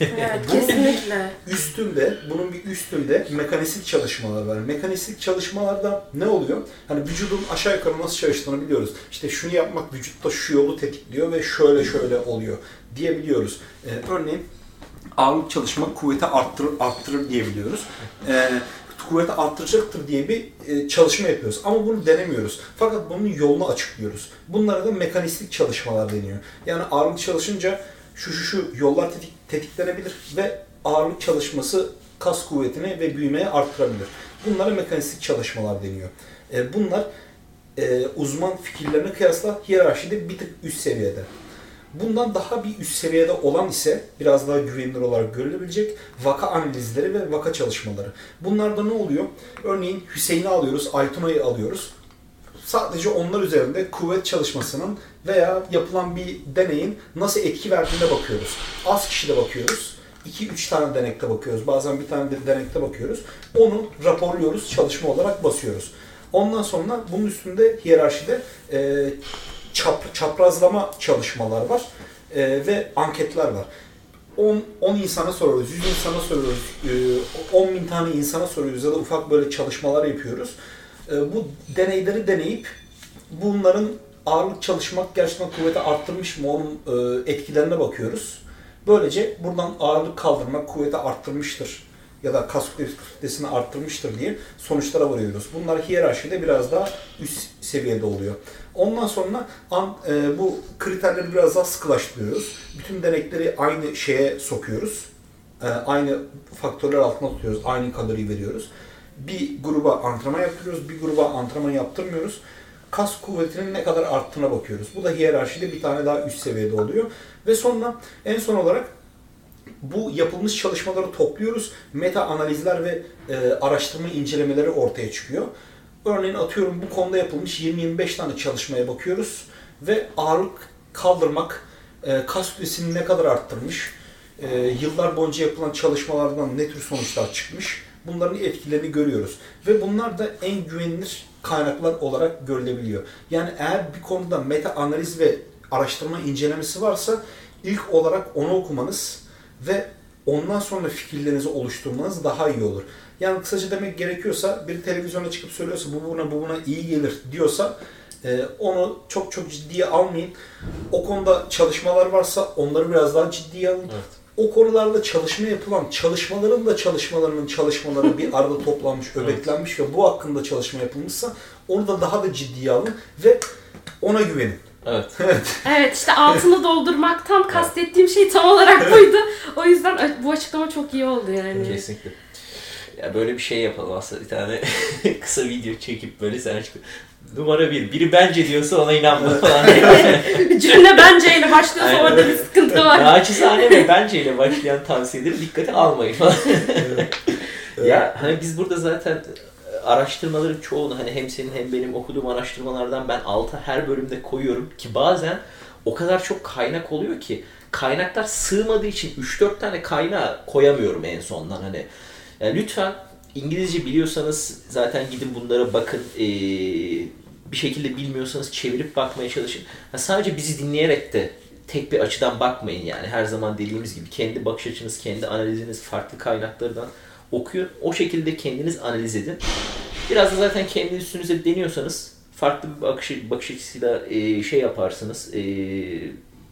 Evet, [LAUGHS] Bunun kesinlikle. Üstünde, bunun bir üstünde mekanistik çalışmalar var. Mekanistik çalışmalarda ne oluyor? Hani vücudun aşağı yukarı nasıl çalıştığını biliyoruz. İşte şunu yapmak vücutta şu yolu tetikliyor ve şöyle şöyle oluyor diyebiliyoruz. Ee, örneğin ağırlık çalışmak kuvveti arttırır, arttırır diyebiliyoruz. Ee, kuvveti arttıracaktır diye bir e, çalışma yapıyoruz. Ama bunu denemiyoruz. Fakat bunun yolunu açıklıyoruz. Bunlara da mekanistik çalışmalar deniyor. Yani ağırlık çalışınca şu şu şu yollar tetik, tetiklenebilir ve ağırlık çalışması kas kuvvetini ve büyümeyi arttırabilir. Bunlara mekanistik çalışmalar deniyor. E, bunlar e, uzman fikirlerine kıyasla hiyerarşide bir tık üst seviyede. Bundan daha bir üst seviyede olan ise biraz daha güvenilir olarak görülebilecek vaka analizleri ve vaka çalışmaları. Bunlarda ne oluyor? Örneğin Hüseyin'i alıyoruz, Aytuna'yı alıyoruz. Sadece onlar üzerinde kuvvet çalışmasının veya yapılan bir deneyin nasıl etki verdiğine bakıyoruz. Az kişide bakıyoruz. 2-3 tane denekte bakıyoruz. Bazen bir tane de denekte bakıyoruz. Onu raporluyoruz, çalışma olarak basıyoruz. Ondan sonra bunun üstünde hiyerarşide e, çap, çaprazlama çalışmalar var e, ve anketler var. 10, 10 insana soruyoruz, 100 insana soruyoruz, e, 10 bin tane insana soruyoruz ya da ufak böyle çalışmalar yapıyoruz. E, bu deneyleri deneyip bunların ağırlık çalışmak gerçekten kuvveti arttırmış mı onun e, etkilerine bakıyoruz. Böylece buradan ağırlık kaldırmak kuvveti arttırmıştır ya da kas kütlesini arttırmıştır diye sonuçlara varıyoruz. Bunlar hiyerarşide biraz daha üst seviyede oluyor. Ondan sonra an, e, bu kriterleri biraz daha sıkılaştırıyoruz. Bütün denekleri aynı şeye sokuyoruz. E, aynı faktörler altına tutuyoruz. Aynı kaloriyi veriyoruz. Bir gruba antrenman yaptırıyoruz, bir gruba antrenman yaptırmıyoruz. Kas kuvvetinin ne kadar arttığına bakıyoruz. Bu da hiyerarşide bir tane daha üst seviyede oluyor. Ve sonra en son olarak bu yapılmış çalışmaları topluyoruz. Meta analizler ve e, araştırma incelemeleri ortaya çıkıyor. Örneğin atıyorum bu konuda yapılmış 20-25 tane çalışmaya bakıyoruz ve ağırlık kaldırmak e, kas kütlesini ne kadar arttırmış, e, yıllar boyunca yapılan çalışmalardan ne tür sonuçlar çıkmış bunların etkilerini görüyoruz. Ve bunlar da en güvenilir kaynaklar olarak görülebiliyor. Yani eğer bir konuda meta analiz ve araştırma incelemesi varsa ilk olarak onu okumanız ve ondan sonra fikirlerinizi oluşturmanız daha iyi olur. Yani kısaca demek gerekiyorsa bir televizyona çıkıp söylüyorsa bu buna bu buna iyi gelir diyorsa e, onu çok çok ciddiye almayın. O konuda çalışmalar varsa onları biraz daha ciddiye alın. Evet. O konularla çalışma yapılan çalışmaların da çalışmalarının çalışmaları bir [LAUGHS] arada toplanmış, öbeklenmiş ve bu hakkında çalışma yapılmışsa onu da daha da ciddiye alın ve ona güvenin. Evet. [LAUGHS] Evet işte altını doldurmaktan [LAUGHS] kastettiğim şey tam olarak buydu. O yüzden bu açıklama çok iyi oldu yani. Kesinlikle. Ya böyle bir şey yapalım aslında bir tane kısa video çekip böyle sen çık. Numara bir. Biri bence diyorsa ona inanma falan. [LAUGHS] Cümle benceyle başlıyorsa Aynen. orada bir sıkıntı var. Naçizane ve bence ile başlayan tavsiyeleri dikkate almayın falan. Evet. [LAUGHS] ya hani biz burada zaten araştırmaların çoğunu hani hem senin hem benim okuduğum araştırmalardan ben alta her bölümde koyuyorum ki bazen o kadar çok kaynak oluyor ki kaynaklar sığmadığı için 3-4 tane kaynağı koyamıyorum en sondan hani. Yani lütfen İngilizce biliyorsanız zaten gidin bunlara bakın. Ee, bir şekilde bilmiyorsanız çevirip bakmaya çalışın. Ha, sadece bizi dinleyerek de tek bir açıdan bakmayın yani. Her zaman dediğimiz gibi kendi bakış açınız, kendi analiziniz farklı kaynaklardan okuyun. O şekilde kendiniz analiz edin. Biraz da zaten kendi üstünüze deniyorsanız farklı bir bakış, bakış açısıyla e, şey yaparsınız. E,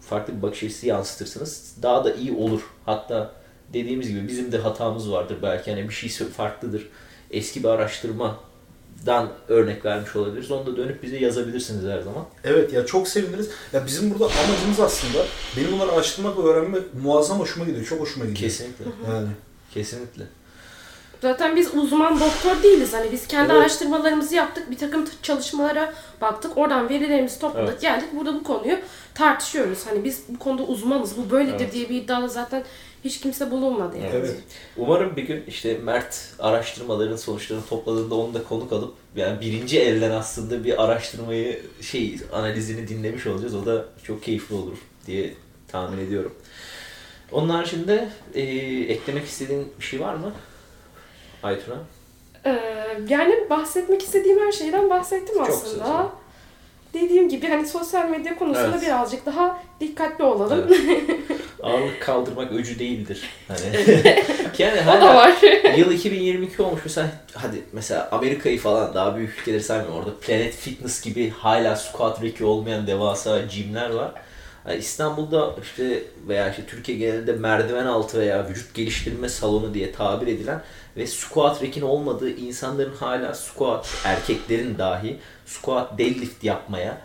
farklı bir bakış açısı yansıtırsınız. Daha da iyi olur. Hatta dediğimiz gibi bizim de hatamız vardır belki. Hani bir şey farklıdır. Eski bir araştırmadan örnek vermiş olabiliriz. Onu da dönüp bize yazabilirsiniz her zaman. Evet ya çok seviniriz. Ya bizim burada amacımız aslında benim bunları araştırmak ve öğrenmek muazzam hoşuma gidiyor. Çok hoşuma gidiyor. Kesinlikle. Yani. Kesinlikle. Zaten biz uzman doktor değiliz. Hani biz kendi Evet. araştırmalarımızı yaptık. Bir takım çalışmalara baktık. Oradan verilerimizi topladık. Evet. Geldik burada bu konuyu tartışıyoruz. Hani biz bu konuda uzmanız. Bu böyledir Evet. diye bir iddiada zaten hiç kimse bulunmadı yani. Evet. Umarım bir gün işte Mert araştırmaların sonuçlarını topladığında onu da konuk alıp yani birinci elden aslında bir araştırmayı şey analizini dinlemiş olacağız. O da çok keyifli olur diye tahmin ediyorum. Onun haricinde e, eklemek istediğin bir şey var mı? Aytuna? Ee, yani bahsetmek istediğim her şeyden bahsettim Çok aslında. güzel. Dediğim gibi hani sosyal medya konusunda Evet. birazcık daha dikkatli olalım. [LAUGHS] Ağırlık kaldırmak öcü değildir. Hani [LAUGHS] yani o da var. [LAUGHS] yıl 2022 olmuş mesela hadi mesela Amerika'yı falan daha büyük ülkeleri saymıyorum orada Planet Fitness gibi hala squat rack'i olmayan devasa gymler var. Yani İstanbul'da işte veya işte Türkiye genelinde merdiven altı veya vücut geliştirme salonu diye tabir edilen ve squat rack'in olmadığı insanların hala squat erkeklerin dahi squat deadlift yapmaya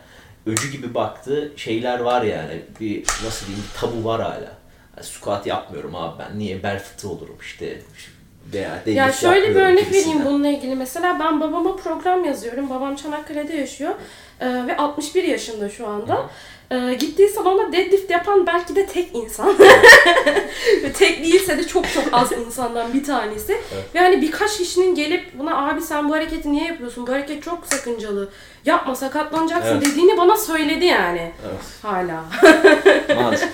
öcü gibi baktığı şeyler var yani. Bir nasıl diyeyim bir tabu var hala. Yani squat yapmıyorum abi ben. Niye bel fıtığı olurum işte veya deadlift Ya şöyle bir örnek gibisinden. vereyim bununla ilgili. Mesela ben babama program yazıyorum. Babam Çanakkale'de yaşıyor. Ee, ve 61 yaşında şu anda. Ee, gittiği salonda deadlift yapan belki de tek insan. [LAUGHS] ve tek değilse de çok çok az insandan bir tanesi. Ve hani birkaç kişinin gelip buna abi sen bu hareketi niye yapıyorsun? Bu hareket çok sakıncalı. Yapma sakatlanacaksın Evet. dediğini bana söyledi yani. Evet. Hala. Maalesef.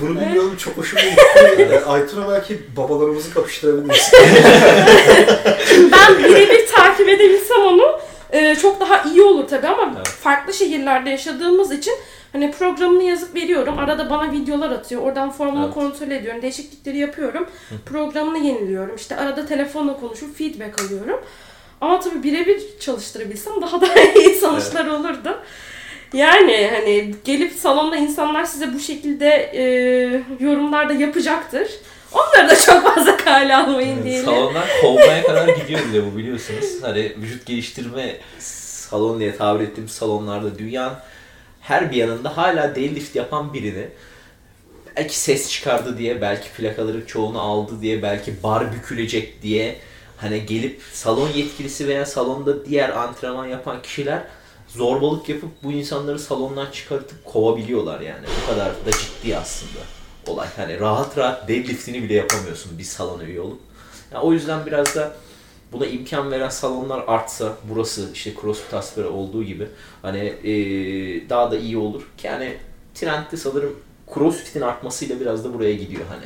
Bunu bilmiyorum çok hoşuma gitti. Aytun'a belki babalarımızı kapıştırabiliriz. [LAUGHS] ben birebir takip edebilsem onu e, çok daha iyi olur tabii ama Evet. farklı şehirlerde yaşadığımız için hani programını yazıp veriyorum. Arada bana videolar atıyor. Oradan formunu Evet. kontrol ediyorum. Değişiklikleri yapıyorum. Programını yeniliyorum. İşte arada telefonla konuşup feedback alıyorum. Ama tabii birebir çalıştırabilsem daha da [LAUGHS] iyi sonuçlar olurdu. Yani hani gelip salonda insanlar size bu şekilde e, yorumlarda yapacaktır. Onları da çok fazla kale almayın diyelim. Salondan kovmaya kadar gidiyor bile bu biliyorsunuz. Hani vücut geliştirme salon diye tabir ettiğim salonlarda dünyanın her bir yanında hala deadlift yapan birini belki ses çıkardı diye, belki plakaların çoğunu aldı diye, belki bar bükülecek diye hani gelip salon yetkilisi veya salonda diğer antrenman yapan kişiler zorbalık yapıp bu insanları salondan çıkartıp kovabiliyorlar yani. Bu kadar da ciddi aslında olay. Hani rahat rahat deadliftini bile yapamıyorsun bir salona üye olup. Yani o yüzden biraz da buna imkan veren salonlar artsa burası işte CrossFit Aspera olduğu gibi hani eee, daha da iyi olur. Yani trendde sanırım CrossFit'in artmasıyla biraz da buraya gidiyor hani.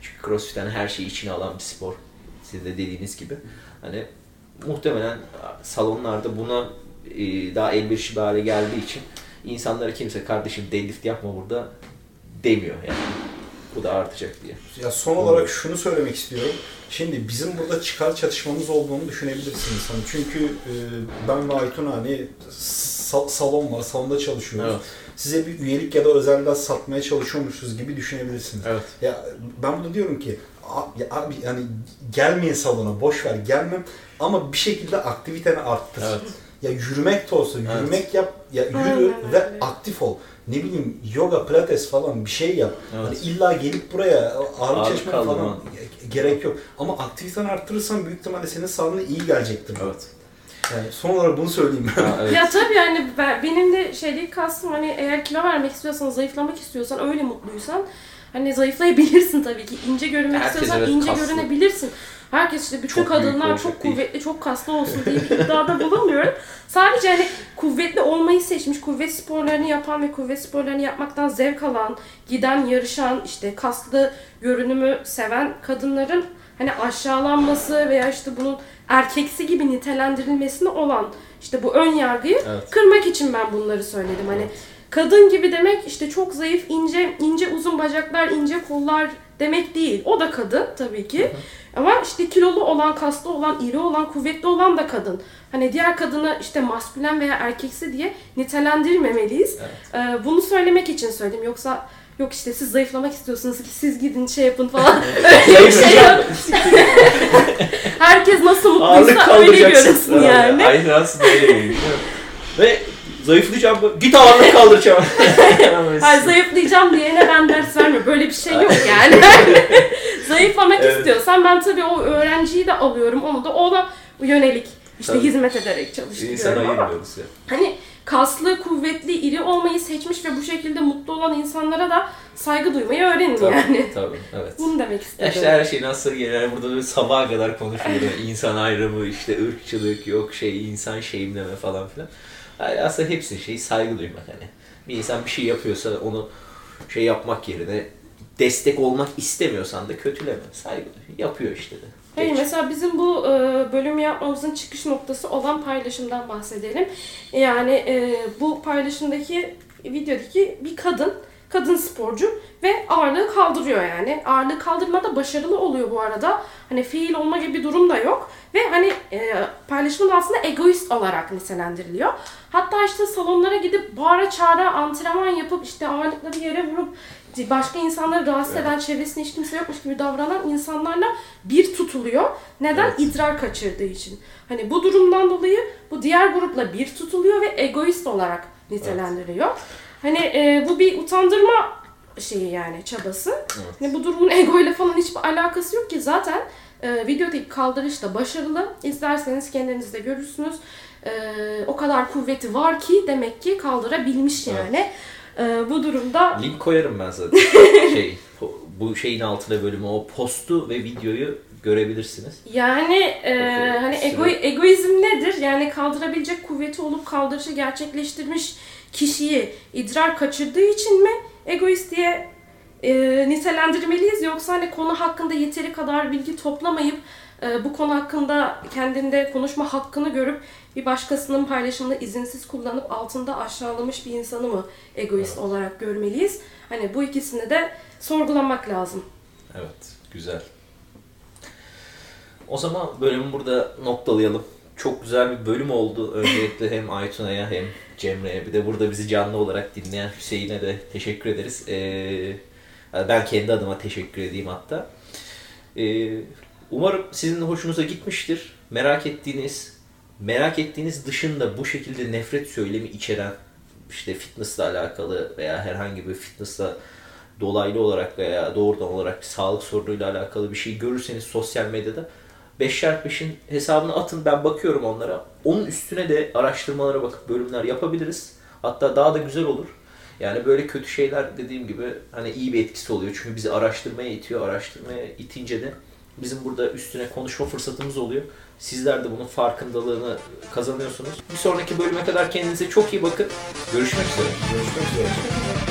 Çünkü CrossFit hani her şeyi içine alan bir spor. Siz de dediğiniz gibi. Hani muhtemelen salonlarda buna eee, daha elverişli bir hale geldiği için insanlara kimse kardeşim deadlift yapma burada demiyor yani. Bu da artacak diye. Ya son olarak şunu söylemek istiyorum. Şimdi bizim burada çıkar çatışmamız olduğunu düşünebilirsiniz. Hani çünkü e, ben ve Aytun hani sa- salon var, salonda çalışıyoruz. Evet. Size bir üyelik ya da özelden satmaya çalışıyormuşuz gibi düşünebilirsiniz. Evet. Ya ben burada diyorum ki ya abi yani gelmeyin salona, boş ver gelmem ama bir şekilde aktiviteni arttır. Evet. Ya yürümek de olsa Evet. yürümek yap, ya yürü Aynen ve öyle. aktif ol. Ne bileyim yoga, pilates falan bir şey yap. Evet. Hani illa gelip buraya ağırlık çalışmaya falan kaldırman. gerek yok. Ama aktiviteni arttırırsan büyük ihtimalle senin sağlığına iyi gelecektir. Evet. Yani son olarak bunu söyleyeyim. Ha, evet. Ya tabii yani ben, benim de şey değil kastım hani eğer kilo vermek istiyorsan, zayıflamak istiyorsan, öyle mutluysan hani zayıflayabilirsin tabii ki. İnce görünmek Herkes istiyorsan evet, ince kaslı. görünebilirsin. Herkes işte bütün Çok kadınlar çok değil. kuvvetli, çok kaslı olsun diye bir iddiada bulunmuyorum. Sadece hani kuvvetli olmayı seçmiş, kuvvet sporlarını yapan ve kuvvet sporlarını yapmaktan zevk alan, giden, yarışan, işte kaslı görünümü seven kadınların hani aşağılanması veya işte bunun erkeksi gibi nitelendirilmesine olan işte bu ön yargıyı Evet. kırmak için ben bunları söyledim. Hani kadın gibi demek işte çok zayıf, ince, ince uzun bacaklar, ince kollar demek değil. O da kadın tabii ki. Ama işte kilolu olan, kaslı olan, iri olan, kuvvetli olan da kadın. Hani diğer kadını işte maskülen veya erkeksi diye nitelendirmemeliyiz. Ee, bunu söylemek için söyledim. Yoksa yok işte siz zayıflamak istiyorsunuz ki siz gidin şey yapın falan. [LAUGHS] Öyle bir şey yok. [LAUGHS] Herkes nasıl mutluysa öyle görünsün yani. Aynen aslında öyle geliyor. Ve zayıflayacağım. mı? Git ağırlık kaldıracağım. [LAUGHS] Hayır zayıflayacağım diyene ben ders vermiyorum. Böyle bir şey yok yani. [LAUGHS] Zayıflamak Evet. istiyorsan ben tabii o öğrenciyi de alıyorum. Onu da ona yönelik işte Tabii. hizmet ederek İnsan çalıştırıyorum ama ya. hani kaslı, kuvvetli, iri olmayı seçmiş ve bu şekilde mutlu olan insanlara da saygı duymayı öğrenin Tabii, yani. tabii, evet. Bunu demek Ya istedim. işte her şeyin aslı gelir. Burada böyle sabaha kadar konuşuluyor. [LAUGHS] İnsan ayrımı, işte ırkçılık, yok şey, insan şeyimleme falan filan. Yani aslında hepsi şey saygı duymak hani. Bir insan bir şey yapıyorsa onu şey yapmak yerine destek olmak istemiyorsan da kötüleme. Saygı duy. Yapıyor işte de. Hayır Geç. mesela bizim bu e, bölüm yapmamızın çıkış noktası olan paylaşımdan bahsedelim. Yani e, bu paylaşımdaki videodaki bir kadın, kadın sporcu ve ağırlığı kaldırıyor yani. Ağırlığı kaldırmada başarılı oluyor bu arada. Hani fiil olma gibi bir durum da yok. Ve hani e, paylaşımın aslında egoist olarak nitelendiriliyor. Hatta işte salonlara gidip bağıra çağıra antrenman yapıp işte ağırlıkları yere vurup başka insanları rahatsız eden, çevresinde hiç kimse yokmuş gibi davranan insanlarla bir tutuluyor. Neden? Evet. İdrar kaçırdığı için. Hani bu durumdan dolayı bu diğer grupla bir tutuluyor ve egoist olarak nitelendiriliyor. Hani e, bu bir utandırma şeyi yani çabası. Evet. Hani bu durumun ego ile falan hiçbir alakası yok ki zaten e, videodaki kaldırış da başarılı. İzlerseniz kendiniz de görürsünüz. E, o kadar kuvveti var ki demek ki kaldırabilmiş Evet. yani. E, bu durumda Link koyarım ben zaten. [LAUGHS] şey, bu şeyin altına bölümü o postu ve videoyu görebilirsiniz. Yani e, hani ego, egoizm nedir? Yani kaldırabilecek kuvveti olup kaldırışı gerçekleştirmiş kişiyi idrar kaçırdığı için mi egoist diye e, nitelendirmeliyiz yoksa hani konu hakkında yeteri kadar bilgi toplamayıp e, bu konu hakkında kendinde konuşma hakkını görüp bir başkasının paylaşımını izinsiz kullanıp altında aşağılamış bir insanı mı egoist olarak görmeliyiz? Hani bu ikisini de sorgulamak lazım. Evet, güzel. O zaman bölümü burada noktalayalım. Çok güzel bir bölüm oldu. Öncelikle hem Aytuna'ya hem Cemre'ye bir de burada bizi canlı olarak dinleyen Hüseyin'e de teşekkür ederiz. Ee, ben kendi adıma teşekkür edeyim hatta. Ee, umarım sizin hoşunuza gitmiştir. Merak ettiğiniz, merak ettiğiniz dışında bu şekilde nefret söylemi içeren işte fitnessle alakalı veya herhangi bir fitnessla dolaylı olarak veya doğrudan olarak bir sağlık sorunuyla alakalı bir şey görürseniz sosyal medyada 5x5'in hesabını atın ben bakıyorum onlara. Onun üstüne de araştırmalara bakıp bölümler yapabiliriz. Hatta daha da güzel olur. Yani böyle kötü şeyler dediğim gibi hani iyi bir etkisi oluyor. Çünkü bizi araştırmaya itiyor. Araştırmaya itince de bizim burada üstüne konuşma fırsatımız oluyor. Sizler de bunun farkındalığını kazanıyorsunuz. Bir sonraki bölüme kadar kendinize çok iyi bakın. Görüşmek üzere. Görüşmek üzere.